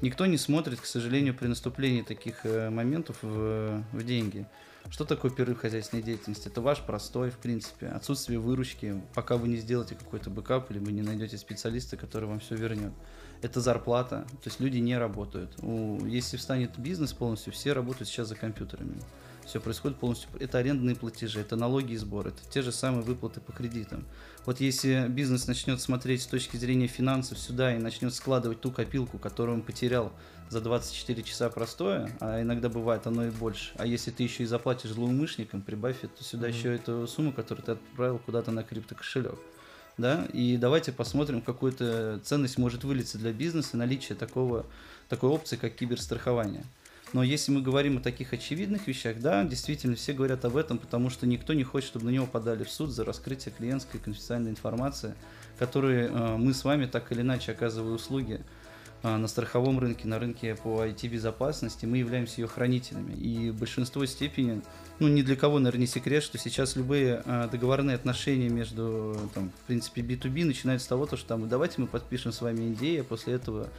Никто не смотрит, к сожалению, при наступлении таких э, моментов в, в деньги. Что такое перерыв хозяйственной деятельности? Это ваш простой, в принципе, отсутствие выручки, пока вы не сделаете какой-то бэкап или вы не найдете специалиста, который вам все вернет. Это зарплата, то есть люди не работают. У- если встанет бизнес полностью, все работают сейчас за компьютерами. Все происходит полностью. Это арендные платежи, это налоги и сборы, это те же самые выплаты по кредитам. Вот если бизнес начнет смотреть с точки зрения финансов сюда и начнет складывать ту копилку, которую он потерял за 24 часа простое, а иногда бывает оно и больше. А если ты еще и заплатишь злоумышленникам, прибавь это сюда Мгм. еще эту сумму, которую ты отправил куда-то на криптокошелек. Да, и давайте посмотрим, какую-то ценность может вылиться для бизнеса наличие такого, такой опции, как киберстрахование. Но если мы говорим о таких очевидных вещах, да, действительно, все говорят об этом, потому что никто не хочет, чтобы на него подали в суд за раскрытие клиентской конфиденциальной информации, которой э, мы с вами так или иначе оказывая услуги э, на страховом рынке, на рынке по IT-безопасности, мы являемся ее хранителями. И в большинство степени, ну, ни для кого, наверное, не секрет, что сейчас любые э, договорные отношения между, там, в принципе, B2B начинаются с того, то, что там, давайте мы подпишем с вами NDA, а после этого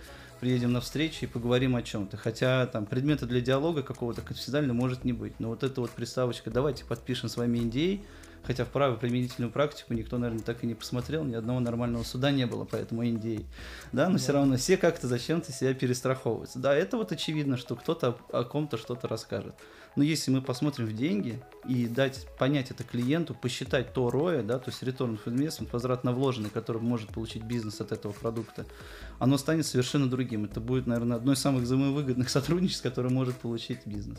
приедем на встречу и поговорим о чем-то. Хотя там предмета для диалога какого-то конфиденциально может не быть. Но вот эта вот приставочка, давайте подпишем с вами NDA, хотя в правую применительную практику никто, наверное, так и не посмотрел, ни одного нормального суда не было, поэтому NDA. Да, но все равно все как-то зачем-то себя перестраховываются. Да, это вот очевидно, что кто-то о, ком-то что-то расскажет. Но если мы посмотрим в деньги и дать понять это клиенту, посчитать то ROI, да, то есть return of investment, возврат на вложенный, который может получить бизнес от этого продукта, оно станет совершенно другим. Это будет, наверное, одно из самых взаимовыгодных сотрудничеств, которое может получить бизнес.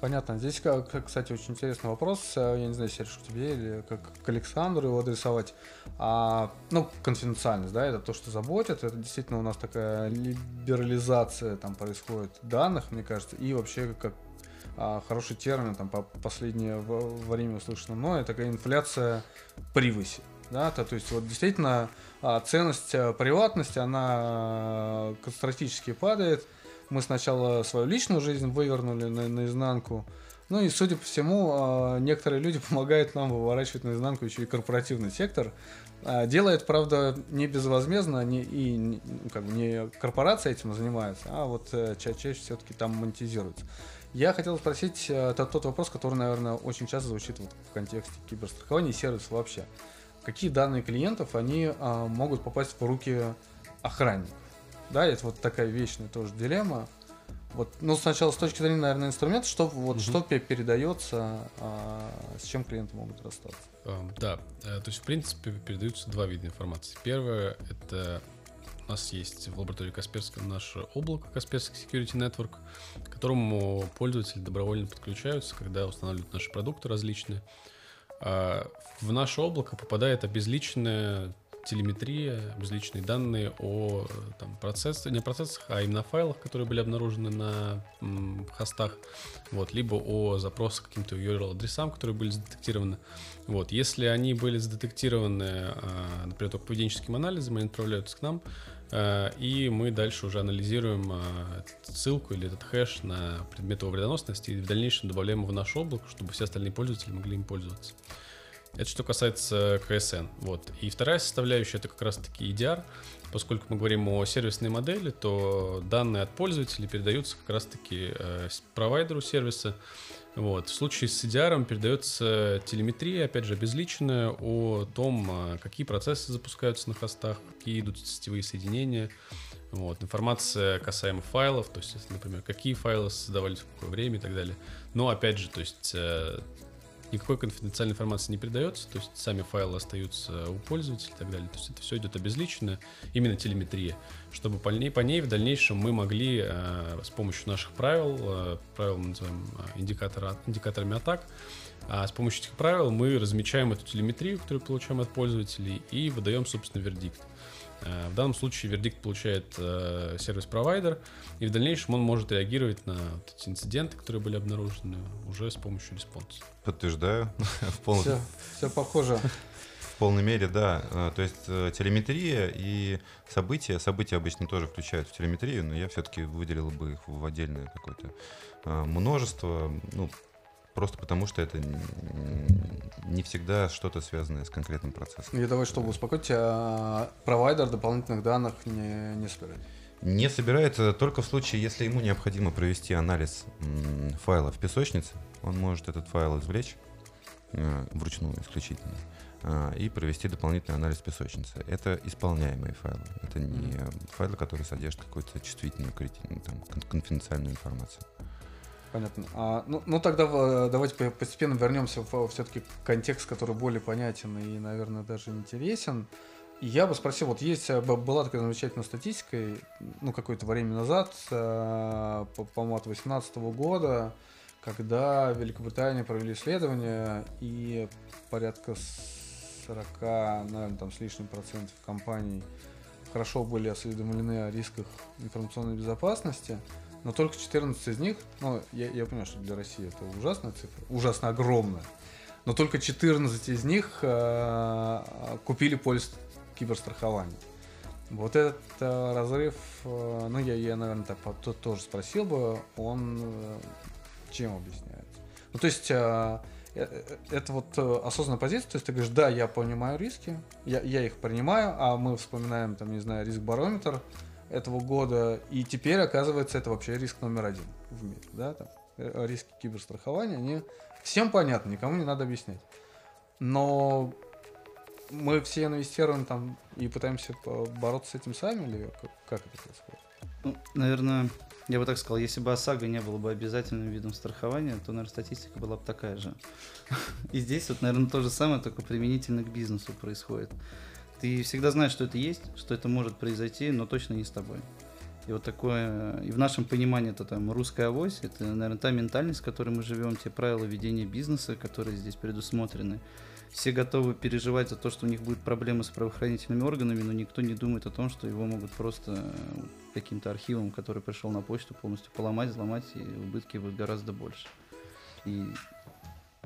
Понятно. Здесь, кстати, очень интересный вопрос. Э, Я не знаю, Сереж, к тебе или как к Александру его адресовать. А, ну, конфиденциальность, да, это то, что заботит. Это действительно у нас такая либерализация там происходит данных, мне кажется, и вообще как а, хороший термин там по последнее время услышано мной, такая инфляция привыси. Да, то, то есть вот действительно а, ценность а, приватности, она а, катастрофически падает. Мы сначала свою личную жизнь вывернули на, наизнанку. Ну и, судя по всему, а, некоторые люди помогают нам выворачивать наизнанку еще и корпоративный сектор. А, Делает, правда, не безвозмездно, не, и ну, как бы не корпорация этим занимается, а вот э, ча- чаще все-таки там монетизируется. Я хотел спросить, э, это тот вопрос, который, наверное, очень часто звучит вот в контексте киберстрахования и сервиса вообще. Какие данные клиентов, они а, могут попасть в руки охранников? Да, это вот такая вечная тоже дилемма. Вот, ну, сначала с точки зрения, наверное, инструмента, что, вот, Мгм. что пе- передается, а, с чем клиенты могут расстаться. Эм, Да, э, то есть, в принципе, передаются два вида информации. Первое — это у нас есть в лаборатории Касперского наше облако Касперский Security Network, к которому пользователи добровольно подключаются, когда устанавливают наши продукты различные. А В наше облако попадает обезличенная телеметрия, обезличенные данные о э, там, процессах, не о процессах, а именно о файлах, которые были обнаружены на м, хостах, вот, либо о запросах каким-то URL-адресам, которые были задетектированы. Вот, если они были задетектированы, а, например, только поведенческим анализом, они отправляются к нам, а, и мы дальше уже анализируем а, ссылку или этот хэш на предмет его вредоносности и в дальнейшем добавляем его в наш облако, чтобы все остальные пользователи могли им пользоваться. Это что касается КСН. Вот. И вторая составляющая это как раз-таки EDR. Поскольку мы говорим о сервисной модели, то данные от пользователей передаются как раз-таки э, провайдеру сервиса. Вот. В случае с EDR передается телеметрия, опять же, обезличенная о том, а, какие процессы запускаются на хостах, какие идут сетевые соединения. Вот. Информация касаемо файлов, то есть, например, какие файлы создавались в какое время и так далее. Но, опять же, то есть, э, никакой конфиденциальной информации не передается, то есть сами файлы остаются у пользователя и так далее. То есть это все идет обезличенно, именно телеметрия, чтобы по ней, по ней в дальнейшем мы могли э, с помощью наших правил, э, правил мы называем э, индикатора, индикаторами атак, а с помощью этих правил мы размечаем эту телеметрию, которую получаем от пользователей, и выдаем, собственно, вердикт. Э, В данном случае вердикт получает э, сервис-провайдер, и в дальнейшем он может реагировать на вот эти инциденты, которые были обнаружены уже с помощью response а. Подтверждаю. в, полном- Все, все похоже. в полной мере, да. Э, То есть телеметрия и события. События обычно тоже включают в телеметрию, но я все-таки выделил бы их в отдельное какое-то множество. Ну, просто потому что это не всегда что-то связанное с конкретным процессом. И давай, чтобы успокоить тебя, провайдер дополнительных данных не, не собирает. Не собирается только в случае, если ему необходимо провести анализ файла в песочнице. Он может этот файл извлечь э, вручную исключительно э, и провести дополнительный анализ песочницы. Это исполняемые файлы. Это не файлы, которые содержат какую-то чувствительную, ну, там, кон- конфиденциальную информацию. Понятно. А, ну, ну тогда э, давайте по- постепенно вернемся в все-таки контекст, который более понятен и, наверное, даже интересен. Я бы спросил, вот есть, э, была такая замечательная статистика, ну, какое-то время назад, э, по- по-моему, от 2018 года, когда в Великобритании провели исследование, и порядка 40, наверное, там с лишним процентов компаний хорошо были осведомлены о рисках информационной безопасности, но только 14 из них, ну, я, я понимаю, что для России это ужасная цифра, ужасно огромная, но только 14 из них э, купили полис киберстрахования. Вот этот э, разрыв, э, ну, я, я, наверное, так то- тоже спросил бы, он э, чем объясняется? Ну, то есть, э, э, э, это вот э, осознанная позиция, то есть ты говоришь, да, я понимаю риски, я, я их принимаю, а мы вспоминаем, там, не знаю, риск-барометр этого года, и теперь, оказывается, это вообще риск номер один в мире, да, там, э, риски киберстрахования, они всем понятны, никому не надо объяснять. Но мы все инвестируем там и пытаемся бороться с этим сами, или как, как это происходит? Ну, наверное, я бы так сказал, если бы ОСАГО не было бы обязательным видом страхования, то, наверное, статистика была бы такая же. И здесь вот, наверное, то же самое, только применительно к бизнесу происходит. Ты всегда знаешь, что это есть, что это может произойти, но точно не с тобой. И вот такое, и в нашем понимании это там русская авось, это, наверное, та ментальность, в которой мы живем, те правила ведения бизнеса, которые здесь предусмотрены. Все готовы переживать за то, что у них будут проблемы с правоохранительными органами, но никто не думает о том, что его могут просто э, каким-то архивом, который пришел на почту, полностью поломать, взломать, и убытки будут гораздо больше. И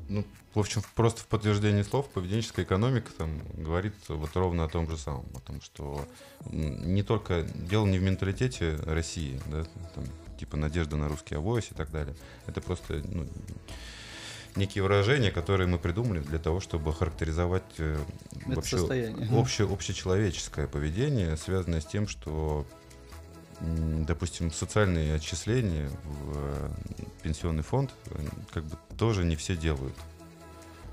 Ну, в общем, просто в подтверждении слов поведенческая экономика там говорит вот ровно о том же самом, о том, что не только дело не в менталитете России, да, там, типа надежда на русский авось и так далее. Это просто ну, некие выражения, которые мы придумали для того, чтобы характеризовать э, вообще состояние. обще- общечеловеческое поведение, связанное с тем, что допустим, социальные отчисления в э, пенсионный фонд э, как бы тоже не все делают.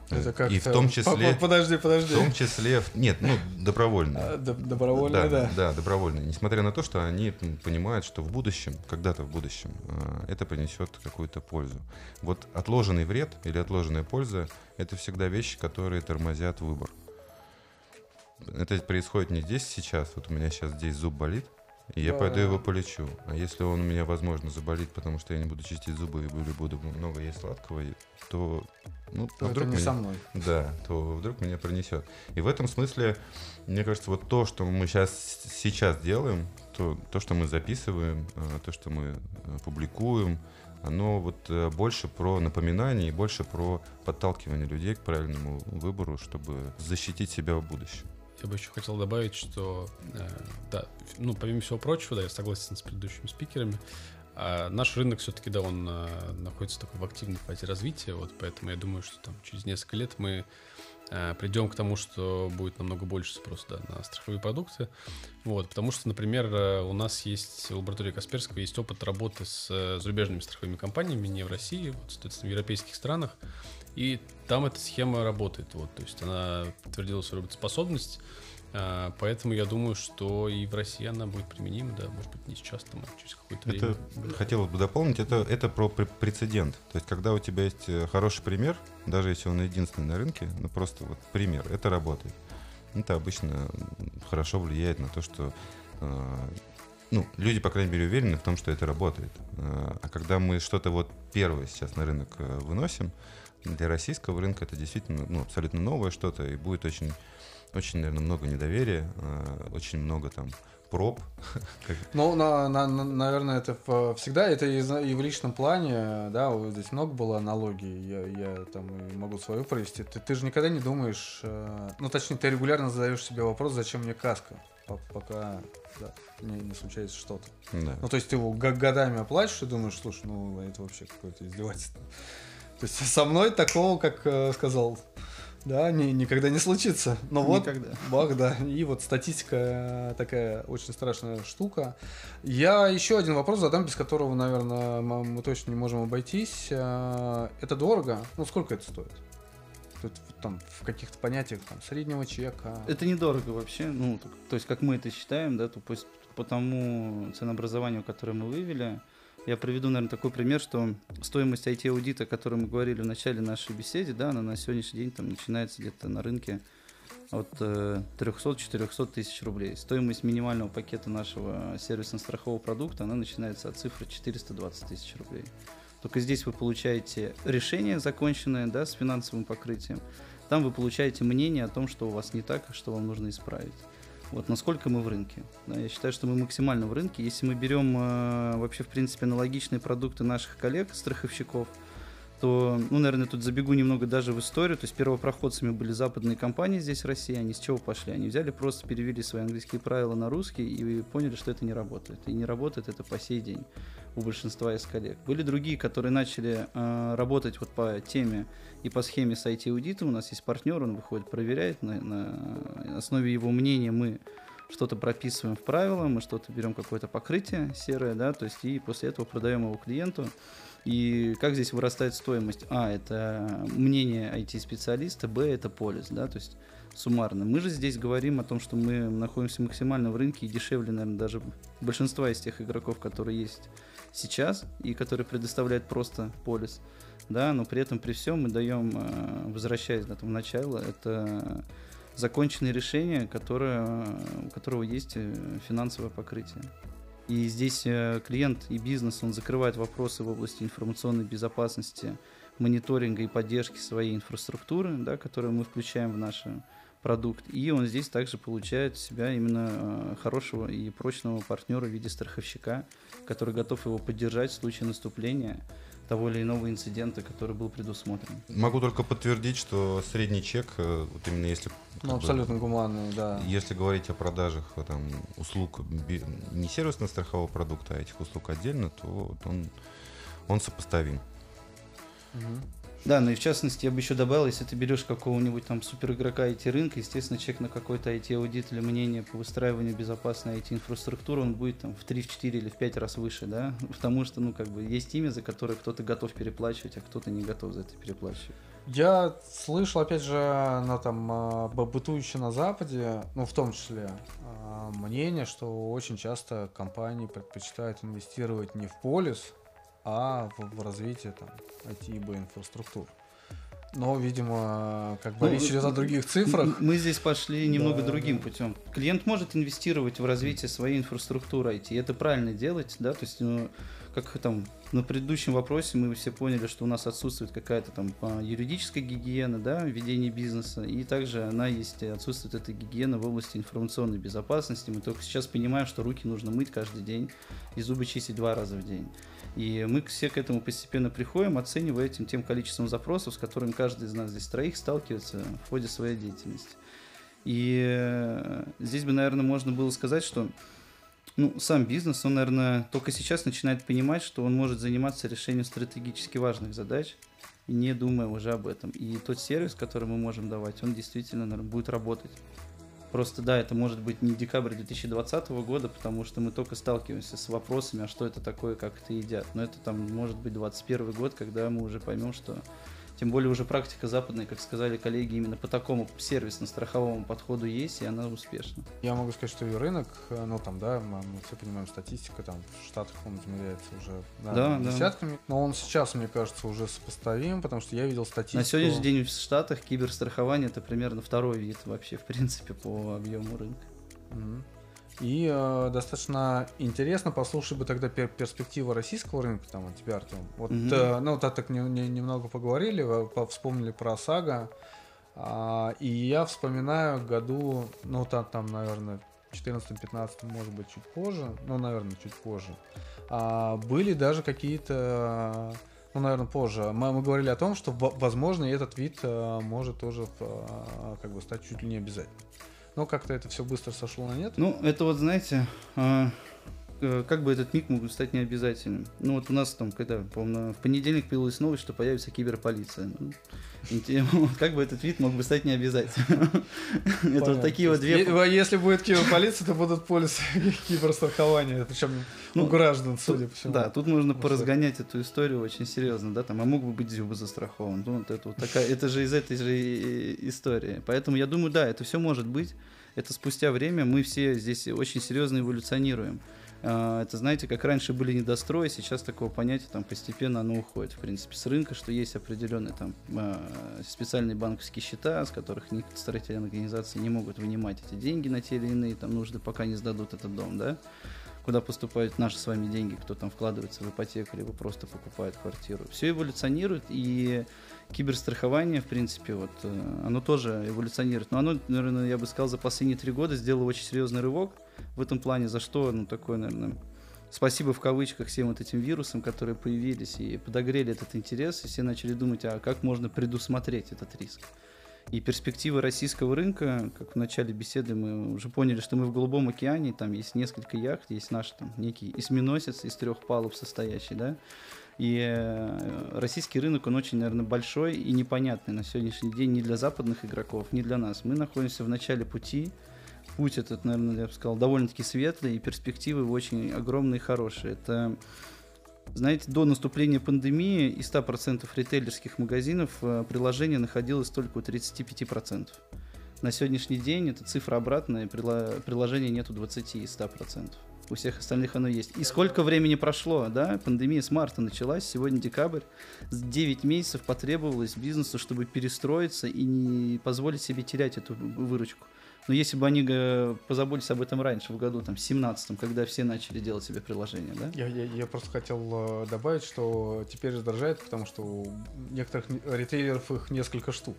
Это как И в том числе... Подожди, В подожди. том числе... в- Нет, ну, добровольные. А, Добровольно, да. Да, добровольные. Несмотря на то, что они понимают, что в будущем, когда-то в будущем, э, это принесет какую-то пользу. Вот отложенный вред или отложенная польза – это всегда вещи, которые тормозят выбор. Это происходит не здесь сейчас. Вот у меня сейчас здесь зуб болит, и я Да. пойду его полечу. А если он у меня, возможно, заболит, потому что я не буду чистить зубы или буду много есть сладкого, и- то, ну, То а вдруг не меня- со мной. да, то вдруг меня пронесет. И в этом смысле, мне кажется, вот то, что мы сейчас, сейчас делаем, то, то, что мы записываем, э, то, что мы э, публикуем, оно вот э, больше про напоминание и больше про подталкивание людей к правильному выбору, чтобы защитить себя в будущем. Я бы еще хотел добавить, что, э, да, ну, помимо всего прочего, да, я согласен с предыдущими спикерами, а наш рынок все-таки, да, он э, находится такой в активной фазе развития, вот поэтому я думаю, что там через несколько лет мы э, придем к тому, что будет намного больше спроса да, на страховые продукты. Вот, потому что, например, у нас есть в лаборатории Касперского есть опыт работы с зарубежными страховыми компаниями, не в России, вот, соответственно, в европейских странах. И там эта схема работает. Вот, то есть она подтвердила свою работоспособность. а, Поэтому я думаю, что и в России она будет применима, да, может быть, не сейчас, там, а через какое-то Это время. хотел бы дополнить, это, это про пре- прецедент. То есть, когда у тебя есть э, хороший пример, даже если он единственный на рынке, ну просто вот пример, это работает. Это обычно хорошо влияет на то, что э, ну, люди, по крайней мере, уверены в том, что это работает. Э, А когда мы что-то вот первое сейчас на рынок выносим, для российского рынка это действительно ну, абсолютно новое что-то, и будет очень, очень, наверное, много недоверия, э, очень много там проб. Ну, на, на- на- наверное, это всегда, это и, и в личном плане, да, здесь много было аналогий, я, я там могу свою провести. Ты, ты же никогда не думаешь, э, ну, точнее, ты регулярно задаешь себе вопрос, зачем мне каска, по- пока да, не, не случается что-то. Да. Ну, то есть ты его годами оплачиваешь и думаешь, слушай, ну, это вообще какое-то издевательство. То есть со мной такого, как э, сказал, да, ни- никогда не случится. Но вот, Никогда. бах, да. И вот статистика э, такая очень страшная штука. Я еще один вопрос задам, без которого, наверное, мы точно не можем обойтись. Э, Это дорого? Ну, сколько это стоит? Тут там в каких-то понятиях там среднего чека. Это недорого вообще, ну, то есть как мы это считаем, да, то пусть по тому ценообразованию, которое мы вывели, я приведу, наверное, такой пример, что стоимость IT-аудита, о которой мы говорили в начале нашей беседы, да, она на сегодняшний день там начинается где-то на рынке от э, 300-400 тысяч рублей. Стоимость минимального пакета нашего сервисно-страхового продукта, она начинается от цифры 420 тысяч рублей. Только здесь вы получаете решение законченное, да, с финансовым покрытием. Там вы получаете мнение о том, что у вас не так, и что вам нужно исправить. Вот насколько мы в рынке. Да, я считаю, что мы максимально в рынке. Если мы берем э, вообще, в принципе, аналогичные продукты наших коллег, страховщиков, то, ну, наверное, тут забегу немного даже в историю. То есть первопроходцами были западные компании здесь в России. Они с чего пошли? Они взяли, просто перевели свои английские правила на русский и поняли, что это не работает. И не работает это по сей день у большинства из коллег. Были другие, которые начали э, работать вот по теме и по схеме с IT-аудитом. У нас есть партнер, он выходит, проверяет. На, на основе его мнения мы что-то прописываем в правила, мы что-то берем какое-то покрытие серое, да, то есть и после этого продаем его клиенту. И как здесь вырастает стоимость? А, это мнение IT-специалиста, Б, это полис, да, то есть суммарно. Мы же здесь говорим о том, что мы находимся максимально в рынке и дешевле, наверное, даже большинства из тех игроков, которые есть сейчас и которые предоставляют просто полис, да, но при этом при всем мы даем, э, возвращаясь на том начало, это законченное решение, которое, у которого есть э, финансовое покрытие. И здесь э, клиент и бизнес, он закрывает вопросы в области информационной безопасности, мониторинга и поддержки своей инфраструктуры, да, которую мы включаем в наш продукт. И он здесь также получает себя именно э, хорошего и прочного партнера в виде страховщика, который готов его поддержать в случае наступления того или иного инцидента, который был предусмотрен. Могу только подтвердить, что средний чек, э, вот именно если... Ну, бы, абсолютно гуманный, да. Если говорить о продажах э, там, услуг не сервисно-страхового продукта, а этих услуг отдельно, то вот он, он сопоставим. Мгм. Да, ну и в частности, я бы еще добавил, если ты берешь какого-нибудь там супер игрока IT-рынка, естественно, чек на какой-то IT-аудит или мнение по выстраиванию безопасной IT-инфраструктуры, он будет там в 3, в 4 или в 5 раз выше, да, потому что, ну, как бы, есть имя, за которое кто-то готов переплачивать, а кто-то не готов за это переплачивать. Я слышал, опять же, на там а, б- бытующее на Западе, ну, в том числе, а, мнение, что очень часто компании предпочитают инвестировать не в полис, а в, в развитие там IT и инфраструктур. Но, видимо, как бы Ну, речь идет о других цифрах. Мы здесь пошли немного Да, другим да. путем. Клиент может инвестировать в развитие своей инфраструктуры IT. Это правильно делать, да, то есть, ну, как там на предыдущем вопросе мы все поняли, что у нас отсутствует какая-то там а, юридическая гигиена, да, ведение бизнеса, и также она есть, отсутствует эта гигиена в области информационной безопасности. Мы только сейчас понимаем, что руки нужно мыть каждый день и зубы чистить два раза в день. И мы все к этому постепенно приходим, оценивая этим тем количеством запросов, с которым каждый из нас здесь троих сталкивается в ходе своей деятельности. И э, здесь бы, наверное, можно было сказать, что ну, сам бизнес, он, наверное, только сейчас начинает понимать, что он может заниматься решением стратегически важных задач, не думая уже об этом. И тот сервис, который мы можем давать, он действительно, наверное, будет работать. Просто да, это может быть не декабрь 2020 года, потому что мы только сталкиваемся с вопросами, а что это такое, как это едят. Но это там может быть 21 год, когда мы уже поймем, что тем более уже практика западная, как сказали коллеги, именно по такому сервисно-страховому подходу есть, и она успешна. Я могу сказать, что и рынок, э, ну там, да, мы, все понимаем, статистика там в Штатах он измеряется уже наверное, Да, да. десятками, но он сейчас, мне кажется, уже сопоставим, потому что я видел статистику. На сегодняшний день в Штатах киберстрахование это примерно второй вид вообще, в принципе, по объему рынка. Мгм. И э, достаточно интересно послушать бы тогда пер- перспективы российского рынка, там, от тебя, Артем. Вот, Мгм. э, ну, так, так не- не- немного поговорили, э, по- вспомнили про САГА, а, и я вспоминаю году, ну, там, там наверное, 14-15, может быть, чуть позже, ну, наверное, чуть позже, а, были даже какие-то, ну, наверное, позже, мы, мы говорили о том, что, во- возможно, этот вид э, может тоже э, как бы стать чуть ли не обязательным. Но как-то это все быстро сошло на нет. Ну, это вот, знаете, а, как бы этот миг мог бы стать необязательным. Ну, вот у нас там, когда, помню, в понедельник появилась новость, что появится киберполиция. Ну, как бы этот вид мог бы стать необязательным. Это вот такие вот две... Если будет киберполиция, то будут полисы киберстрахования, причем у Ну, граждан, судя по всему. Да, тут нужно Ну, поразгонять эту историю очень серьезно, да, там, а мог бы быть Зюба застрахован. Ну, вот это вот такая, это же из этой же истории. Поэтому я думаю, да, это все может быть. Это спустя время мы все здесь очень серьезно эволюционируем. А, Это, знаете, как раньше были недострои, сейчас такого понятия там постепенно оно уходит, в принципе, с рынка, что есть определенные там а, специальные банковские счета, с которых строительные организации не могут вынимать эти деньги на те или иные там нужды, пока не сдадут этот дом, да куда поступают наши с вами деньги, кто там вкладывается в ипотеку, либо просто покупает квартиру. Все эволюционирует, и киберстрахование, в принципе, вот, э, оно тоже эволюционирует. Но оно, наверное, я бы сказал, за последние три года сделало очень серьезный рывок в этом плане, за что, ну, такое, наверное, спасибо в кавычках всем вот этим вирусам, которые появились и подогрели этот интерес, и все начали думать, а как можно предусмотреть этот риск. И перспективы российского рынка, как в начале беседы мы уже поняли, что мы в Голубом океане, там есть несколько яхт, есть наш там некий эсминосец из трех палуб состоящий, да, и э, российский рынок, он очень, наверное, большой и непонятный на сегодняшний день ни для западных игроков, ни для нас. Мы находимся в начале пути, путь этот, наверное, я бы сказал, довольно-таки светлый, и перспективы очень огромные и хорошие. Это знаете, до наступления пандемии из 100% ритейлерских магазинов э, приложение находилось только у 35%. На сегодняшний день эта цифра обратная, приложения нету 20 из 100%. У всех остальных оно есть. И сколько времени прошло, да? Пандемия с марта началась, сегодня декабрь. С 9 месяцев потребовалось бизнесу, чтобы перестроиться и не позволить себе терять эту выручку. Но если бы они э, позаботились об этом раньше, в году там, 17 когда все начали делать себе приложения, да? Я, я- я просто хотел э, добавить, что теперь раздражает, потому что у некоторых ритейлеров их несколько штук.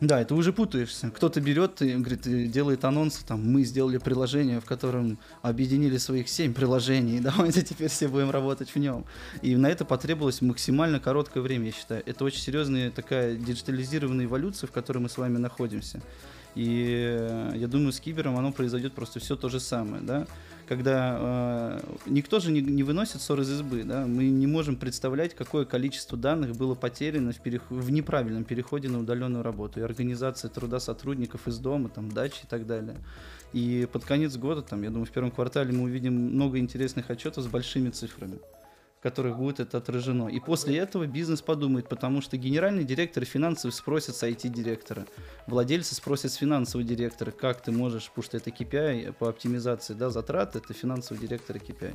Да, это уже путаешься. Кто-то берет и говорит, делает анонсы, там, мы сделали приложение, в котором объединили своих семь приложений, давайте теперь все будем работать в нем. И на это потребовалось максимально короткое время, я считаю. Это очень серьезная такая диджитализированная эволюция, в которой мы с вами находимся. И э, я думаю, с кибером оно произойдет просто все то же самое, да. Когда э, никто же не, не выносит ссор из избы, да, мы не можем представлять, какое количество данных было потеряно в, перех- в неправильном переходе на удаленную работу и организация труда сотрудников из дома, там, дачи и так далее. И под конец года, там, я думаю, в первом квартале мы увидим много интересных отчетов с большими цифрами. Которых будет это отражено. И после этого бизнес подумает, потому что генеральный директор финансовый спросит с IT-директора, владельцы спросят с финансового директора, как ты можешь, потому что это KPI по оптимизации да, затрат, это финансовый директор KPI.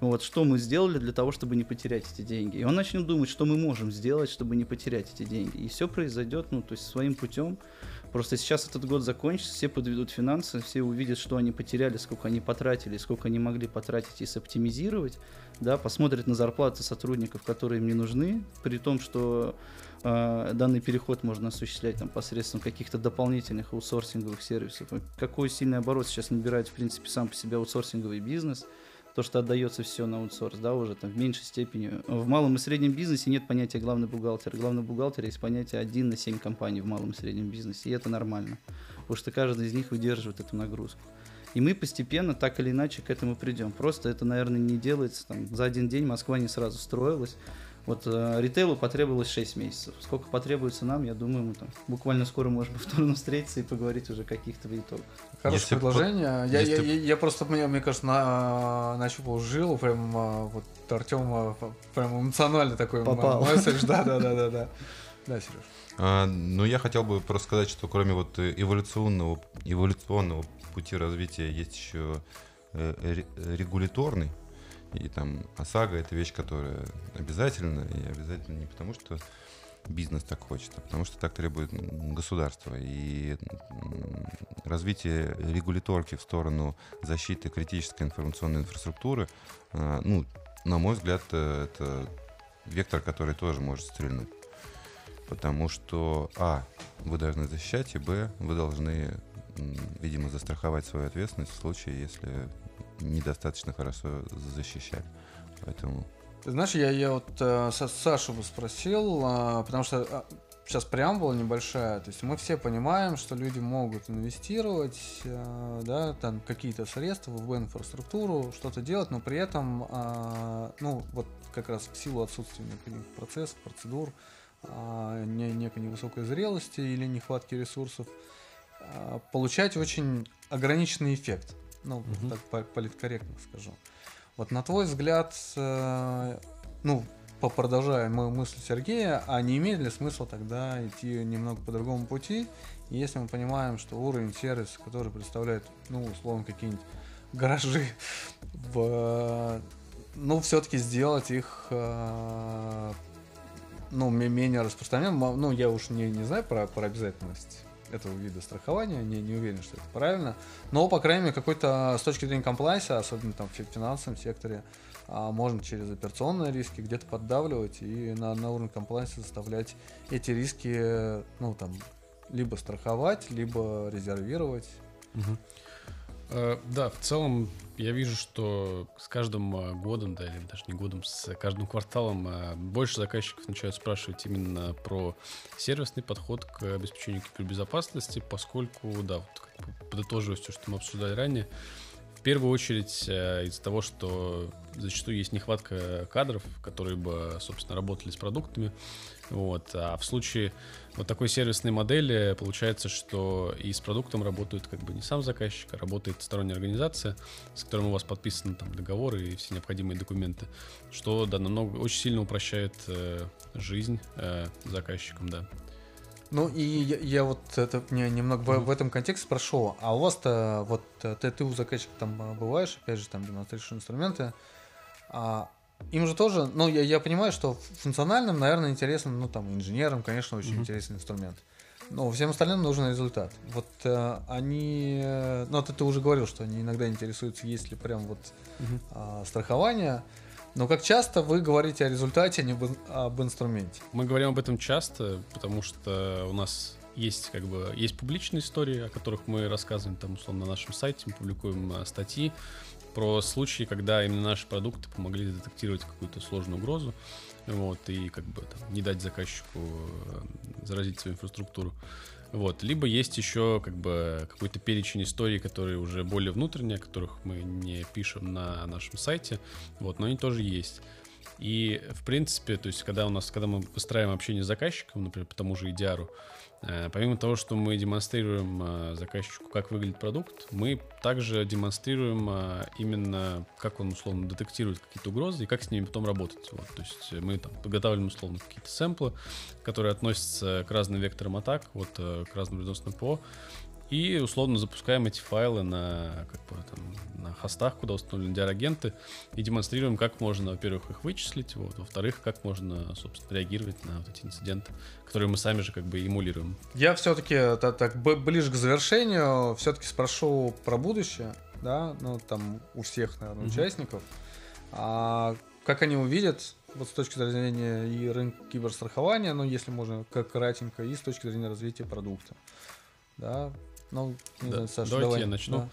Вот, что мы сделали для того, чтобы не потерять эти деньги. И он начнет думать, что мы можем сделать, чтобы не потерять эти деньги. И все произойдет, ну, то есть своим путем. Просто сейчас этот год закончится, все подведут финансы, все увидят, что они потеряли, сколько они потратили, сколько они могли потратить и соптимизировать, да, посмотрят на зарплаты сотрудников, которые им не нужны, при том, что э, данный переход можно осуществлять там, посредством каких-то дополнительных аутсорсинговых сервисов. Какой сильный оборот сейчас набирает, в принципе, сам по себе аутсорсинговый бизнес – то, что отдается все на аутсорс, да, уже там в меньшей степени. В малом и среднем бизнесе нет понятия главный бухгалтер. Главный бухгалтер есть понятие один на 7 компаний в малом и среднем бизнесе, и это нормально, потому что каждый из них выдерживает эту нагрузку. И мы постепенно, так или иначе, к этому придем. Просто это, наверное, не делается там, за один день. Москва не сразу строилась. Вот э, ритейлу потребовалось 6 месяцев. Сколько потребуется нам, я думаю, мы там буквально скоро можем повторно встретиться и поговорить уже каких-то итогах. Хорошее Если предложение. Я, если я, я, я просто, мне, мне кажется, на, нащупал жилу, прям а, вот Артем а, прям эмоционально такой Попал. месседж. Да, да, да, да, да. Да, Сереж. А, ну, я хотел бы просто сказать, что кроме вот э, эволюционного, эволюционного пути развития есть еще э, ре- регуляторный. И там ОСАГО это вещь, которая обязательно, и обязательно не потому, что бизнес так хочет, а потому что так требует государство. И развитие регуляторки в сторону защиты критической информационной инфраструктуры, а, ну, на мой взгляд, э, это вектор, который тоже может стрельнуть. Потому что, а, вы должны защищать, и, б, вы должны, видимо, застраховать свою ответственность в случае, если недостаточно хорошо защищали. Поэтому знаешь, я, я вот э, Са- Сашу спросил, а, потому что а, сейчас преамбула небольшая, то есть мы все понимаем, что люди могут инвестировать, э, да, там какие-то средства в инфраструктуру, что-то делать, но при этом, а, ну, вот как раз в силу отсутствия необходимых процессов, процедур, не- некой невысокой зрелости или нехватки ресурсов, а, получать очень ограниченный эффект. Ну, Мгм. так по- политкорректно скажу. Вот на твой взгляд, э, ну, продолжая мою мысль Сергея, а не имеет ли смысла тогда идти немного по другому пути, если мы понимаем, что уровень сервиса, который представляет, ну, условно, какие-нибудь гаражи, в, ну, все-таки сделать их, э, ну, ме- менее распространенным. Ну, я уж не, не знаю про, про обязательность этого вида страхования, не, не уверен, что это правильно. Но, по крайней мере, какой-то с точки зрения комплайса, особенно там в фи- финансовом секторе, а, можно через операционные риски где-то поддавливать и на, на уровне комплайса заставлять эти риски, ну, там, либо страховать, либо резервировать. Мгм. Э, Да, в целом я вижу, что с каждым э, годом, да, или даже не годом, с каждым кварталом э, больше заказчиков начинают спрашивать именно про сервисный подход к обеспечению кибербезопасности, поскольку, да, вот как подытоживая все, что мы обсуждали ранее, в первую очередь из-за того, что зачастую есть нехватка кадров, которые бы, собственно, работали с продуктами, вот, а в случае вот такой сервисной модели получается, что и с продуктом работают как бы не сам заказчик, а работает сторонняя организация, с которой у вас подписаны там договоры и все необходимые документы, что да, намного очень сильно упрощает э, жизнь э, заказчикам, да. Ну и я, я вот это мне немного в, в этом контексте спрошу, а у вас-то вот э, ты, ты у заказчика там э, бываешь, опять же там демонстрируешь инструменты, а им же тоже, ну я, я понимаю, что функциональным, наверное, интересен, ну там инженерам, конечно, очень Мгм. интересный инструмент. Но всем остальным нужен результат. Вот э, они, э, ну ты, ты уже говорил, что они иногда интересуются, есть ли прям вот а, страхование. Но как часто вы говорите о результате, а не об, об инструменте? Мы говорим об этом часто, потому что у нас есть как бы есть публичные истории, о которых мы рассказываем там условно на нашем сайте, мы публикуем э, статьи про случаи, когда именно наши продукты помогли детектировать какую-то сложную угрозу, вот и как бы там, не дать заказчику э, заразить свою инфраструктуру. Вот. Либо есть еще как бы какой-то перечень историй, которые уже более внутренние, которых мы не пишем на нашем сайте, вот, но они тоже есть. И, в принципе, то есть, когда у нас, когда мы выстраиваем общение с заказчиком, например, по тому же EDR, э, помимо того, что мы демонстрируем э, заказчику, как выглядит продукт, мы также демонстрируем э, именно, как он, условно, детектирует какие-то угрозы и как с ними потом работать. Вот, то есть мы там подготавливаем, условно, какие-то сэмплы, которые относятся к разным векторам атак, вот, к разным вредоносным ПО, и условно запускаем эти файлы на, как бы, там, на хостах, куда установлены диарагенты, и демонстрируем, как можно, во-первых, их вычислить, вот, во-вторых, как можно, собственно, реагировать на вот эти инциденты, которые мы сами же как бы эмулируем. Я все-таки так, так ближе к завершению все-таки спрошу про будущее, да, ну там у всех, наверное, mm-hmm. участников, а как они увидят вот с точки зрения и рынка киберстрахования, ну если можно, как кратенько, и с точки зрения развития продукта, да, ну, не да. знаю, Саша, Давайте давай. я начну. Да.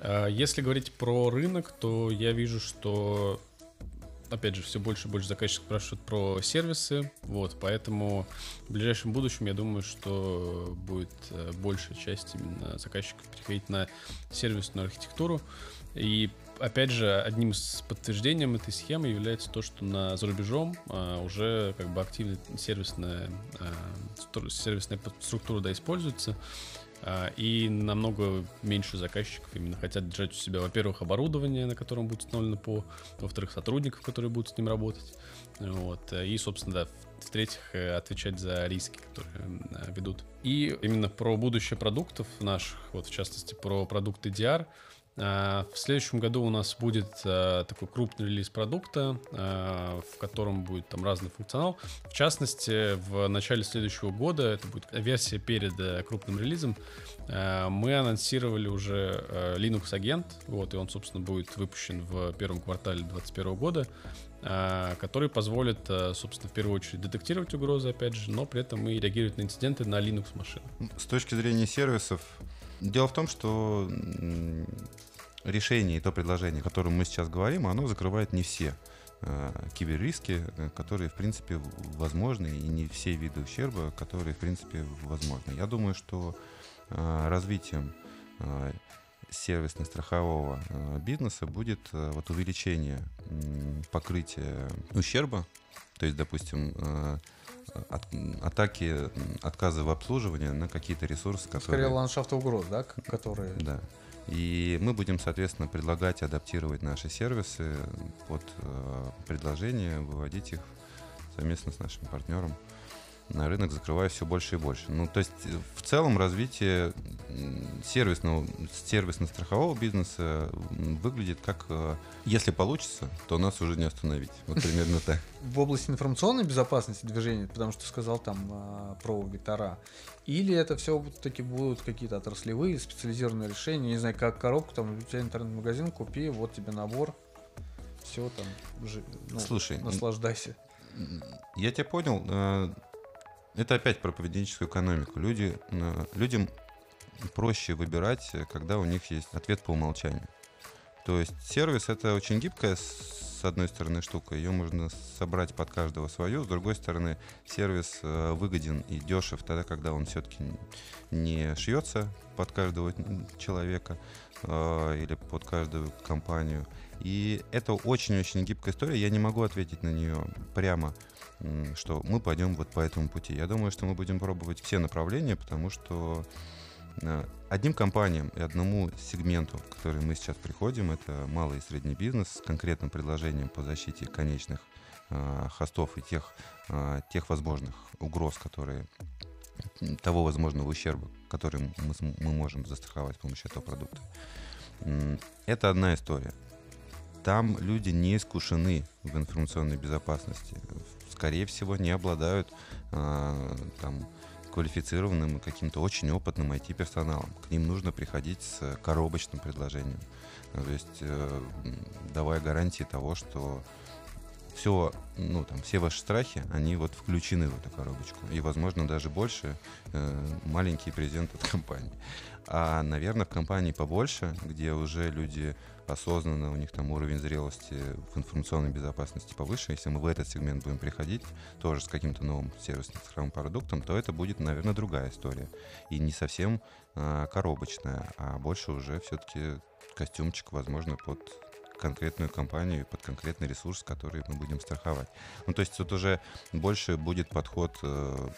А, если говорить про рынок, то я вижу, что опять же, все больше и больше заказчиков спрашивают про сервисы, вот, поэтому в ближайшем будущем я думаю, что будет э, большая часть именно заказчиков переходить на сервисную архитектуру, и опять же, одним из подтверждений этой схемы является то, что на за рубежом а, уже как бы активно сервисная, а, сервисная структура да, используется. А, и намного меньше заказчиков именно хотят держать у себя, во-первых, оборудование, на котором будет установлено ПО, во-вторых, сотрудников, которые будут с ним работать, вот, и, собственно, да, в-третьих, э, отвечать за риски, которые э, ведут. И именно про будущее продуктов наших, вот в частности про продукты DR, в следующем году у нас будет а, такой крупный релиз продукта, а, в котором будет там разный функционал. В частности, в начале следующего года, это будет версия перед э, крупным релизом, мы анонсировали уже Linux агент, вот, и он, собственно, будет выпущен в первом квартале 2021 года, который позволит, собственно, в первую очередь детектировать угрозы, опять же, но при этом и реагировать на инциденты на Linux машинах. С точки зрения сервисов, дело в том, что решение и то предложение, о котором мы сейчас говорим, оно закрывает не все э, киберриски, э, которые, в принципе, возможны, и не все виды ущерба, которые, в принципе, возможны. Я думаю, что э, развитием сервисно-страхового бизнеса будет вот увеличение покрытия ущерба, то есть, допустим, от, атаки, отказы в обслуживании на какие-то ресурсы, которые... Скорее ландшафт угроз, да, которые... Да. И мы будем, соответственно, предлагать адаптировать наши сервисы под э, предложения, выводить их совместно с нашим партнером рынок, закрывая все больше и больше. Ну, то есть в целом развитие сервисного, сервисно-страхового бизнеса выглядит как, э, если получится, то нас уже не остановить. Вот примерно так. В области информационной безопасности движения, потому что сказал там а, про вектора, или это все-таки будут какие-то отраслевые специализированные решения, не знаю, как коробку, там у тебя интернет-магазин, купи, вот тебе набор, все там, ну, Слушай, наслаждайся. Я тебя понял. Э, это опять про поведенческую экономику. Люди, э, людям проще выбирать, когда у них есть ответ по умолчанию. То есть сервис это очень гибкая с одной стороны штука, ее можно собрать под каждого свою, с другой стороны сервис э, выгоден и дешев тогда, когда он все-таки не шьется под каждого человека э, или под каждую компанию. И это очень-очень гибкая история, я не могу ответить на нее прямо что мы пойдем вот по этому пути. Я думаю, что мы будем пробовать все направления, потому что э, одним компаниям и одному сегменту, в который мы сейчас приходим, это малый и средний бизнес с конкретным предложением по защите конечных э, хостов и тех, э, тех возможных угроз, которые того возможного ущерба, который мы, мы можем застраховать с помощью этого продукта. Это одна история. Там люди не искушены в информационной безопасности скорее всего, не обладают э, там, квалифицированным каким-то очень опытным IT-персоналом. К ним нужно приходить с коробочным предложением. То есть э, давая гарантии того, что все, ну, там, все ваши страхи, они вот включены в эту коробочку. И, возможно, даже больше э, маленький презент от компании. А, наверное, в компании побольше, где уже люди осознанно, у них там уровень зрелости в информационной безопасности повыше, если мы в этот сегмент будем приходить тоже с каким-то новым сервисным цифровым продуктом, то это будет, наверное, другая история. И не совсем а, коробочная, а больше уже все-таки костюмчик, возможно, под конкретную компанию, под конкретный ресурс, который мы будем страховать. Ну, то есть тут уже больше будет подход э,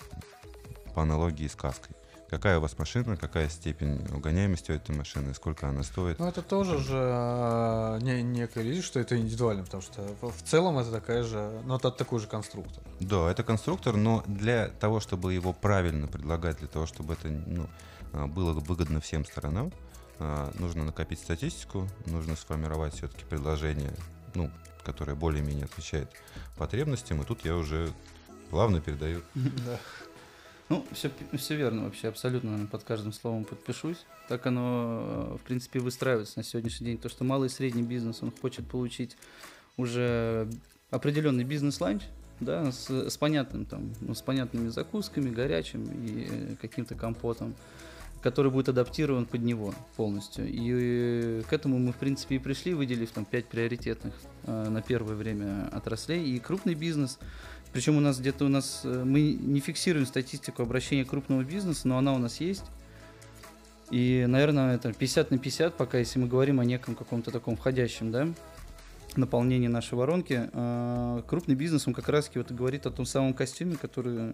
по аналогии с каской. Какая у вас машина, какая степень угоняемости у этой машины, сколько она стоит. Ну, это тоже же э, не, некая речь, что это индивидуально, потому что в, целом это такая же, ну, это такой же конструктор. Да, это конструктор, но для того, чтобы его правильно предлагать, для того, чтобы это ну, а, было выгодно всем сторонам, нужно накопить статистику, нужно сформировать все-таки предложение, ну, которое более-менее отвечает потребностям, и тут я уже плавно передаю. Да. Ну, все, все верно вообще, абсолютно под каждым словом подпишусь. Так оно, в принципе, выстраивается на сегодняшний день. То, что малый и средний бизнес, он хочет получить уже определенный бизнес-ланч, да, с, с понятным там, ну, с понятными закусками, горячим и э, каким-то компотом, который будет адаптирован под него полностью. И э, к этому мы, в принципе, и пришли, выделив там пять приоритетных э, на первое время отраслей. И крупный бизнес, причем у нас где-то у нас, э, мы не фиксируем статистику обращения крупного бизнеса, но она у нас есть. И, наверное, это 50 на 50, пока если мы говорим о неком каком-то таком входящем, да, наполнении нашей воронки. А, крупный бизнес, он как раз вот говорит о том самом костюме, который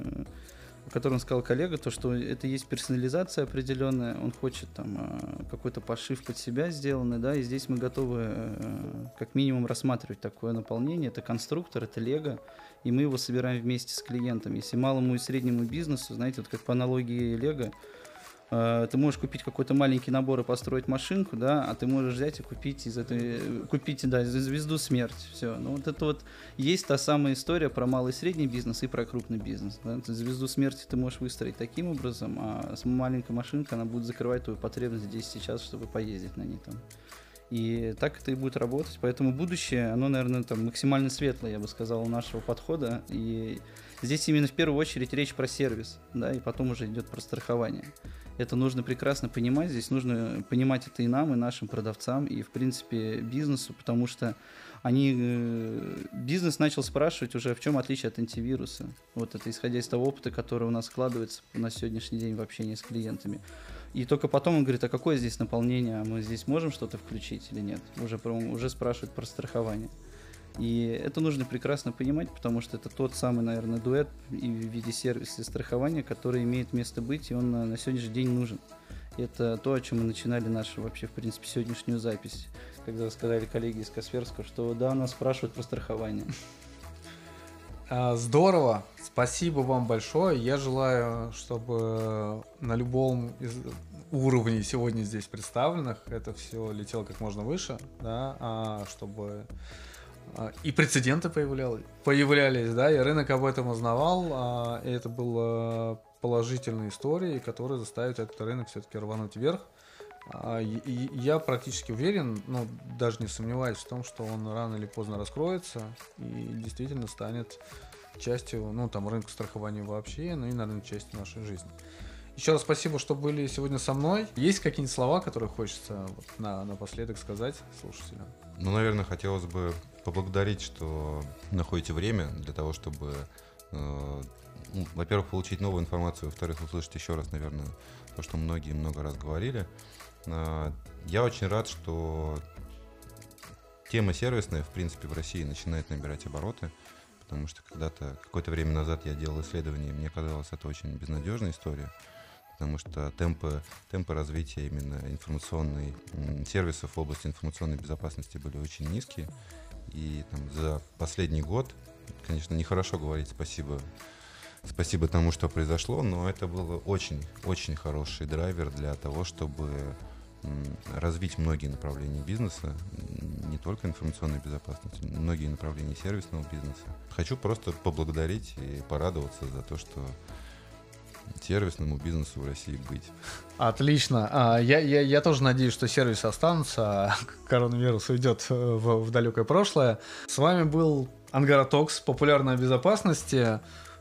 о котором сказал коллега, то, что это есть персонализация определенная, он хочет там а, какой-то пошив под себя сделанный, да, и здесь мы готовы э, как минимум рассматривать такое наполнение, это конструктор, это лего, и мы его собираем вместе с клиентом. Если малому и среднему бизнесу, знаете, вот как по аналогии лего, Э, ты можешь купить какой-то маленький набор и построить машинку, да, а ты можешь взять и купить из этой, купить, да, звезду смерть, все. Ну вот это вот есть та самая история про малый и средний бизнес и про крупный бизнес. Да? Звезду смерти ты можешь выстроить таким образом, а с маленькой машинкой она будет закрывать твою потребность здесь сейчас, чтобы поездить на ней там. И так это и будет работать. Поэтому будущее, оно, наверное, там максимально светлое, я бы сказал, у нашего подхода. И здесь именно в первую очередь речь про сервис, да, и потом уже идет про страхование. Это нужно прекрасно понимать. Здесь нужно понимать это и нам, и нашим продавцам, и, в принципе, бизнесу, потому что они, э, бизнес начал спрашивать уже, в чем отличие от антивируса. Вот это исходя из того опыта, который у нас складывается на сегодняшний день в общении с клиентами. И только потом он говорит, а какое здесь наполнение, а мы здесь можем что-то включить или нет? Уже, уже спрашивают про страхование. И это нужно прекрасно понимать, потому что это тот самый, наверное, дуэт в виде сервиса страхования, который имеет место быть, и он на, на сегодняшний день нужен. Это то, о чем мы начинали нашу вообще, в принципе, сегодняшнюю запись, когда сказали коллеги из Касперского, что да, нас спрашивают про страхование. А, здорово, спасибо вам большое. Я желаю, чтобы на любом из уровней сегодня здесь представленных это все летело как можно выше, да, а чтобы и прецеденты появлялись, появлялись, да, и рынок об этом узнавал, а, и это была положительная история, которая заставит этот рынок все-таки рвануть вверх. А, я практически уверен, ну, даже не сомневаюсь в том, что он рано или поздно раскроется и действительно станет частью, ну, там, рынка страхования вообще, ну и, наверное, частью нашей жизни. Еще раз спасибо, что были сегодня со мной. Есть какие-нибудь слова, которые хочется вот на, напоследок сказать слушателям? Ну, наверное, хотелось бы поблагодарить, что находите время для того, чтобы, э, ну, во-первых, получить новую информацию, во-вторых, услышать еще раз, наверное, то, что многие много раз говорили. Э, я очень рад, что тема сервисная, в принципе, в России начинает набирать обороты, потому что когда-то, какое-то время назад я делал исследование, и мне казалось, это очень безнадежная история потому что темпы, темпы развития именно информационной сервисов в области информационной безопасности были очень низкие. И там, за последний год, конечно, нехорошо говорить спасибо, спасибо тому, что произошло, но это был очень-очень хороший драйвер для того, чтобы развить многие направления бизнеса, не только информационной безопасности, многие направления сервисного бизнеса. Хочу просто поблагодарить и порадоваться за то, что сервисному бизнесу в России быть. Отлично. А, я, я, я тоже надеюсь, что сервисы останутся, а коронавирус уйдет в, в далекое прошлое. С вами был Ангаратокс, популярная безопасности.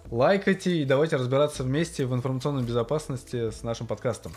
Лайкайте и давайте разбираться вместе в информационной безопасности с нашим подкастом.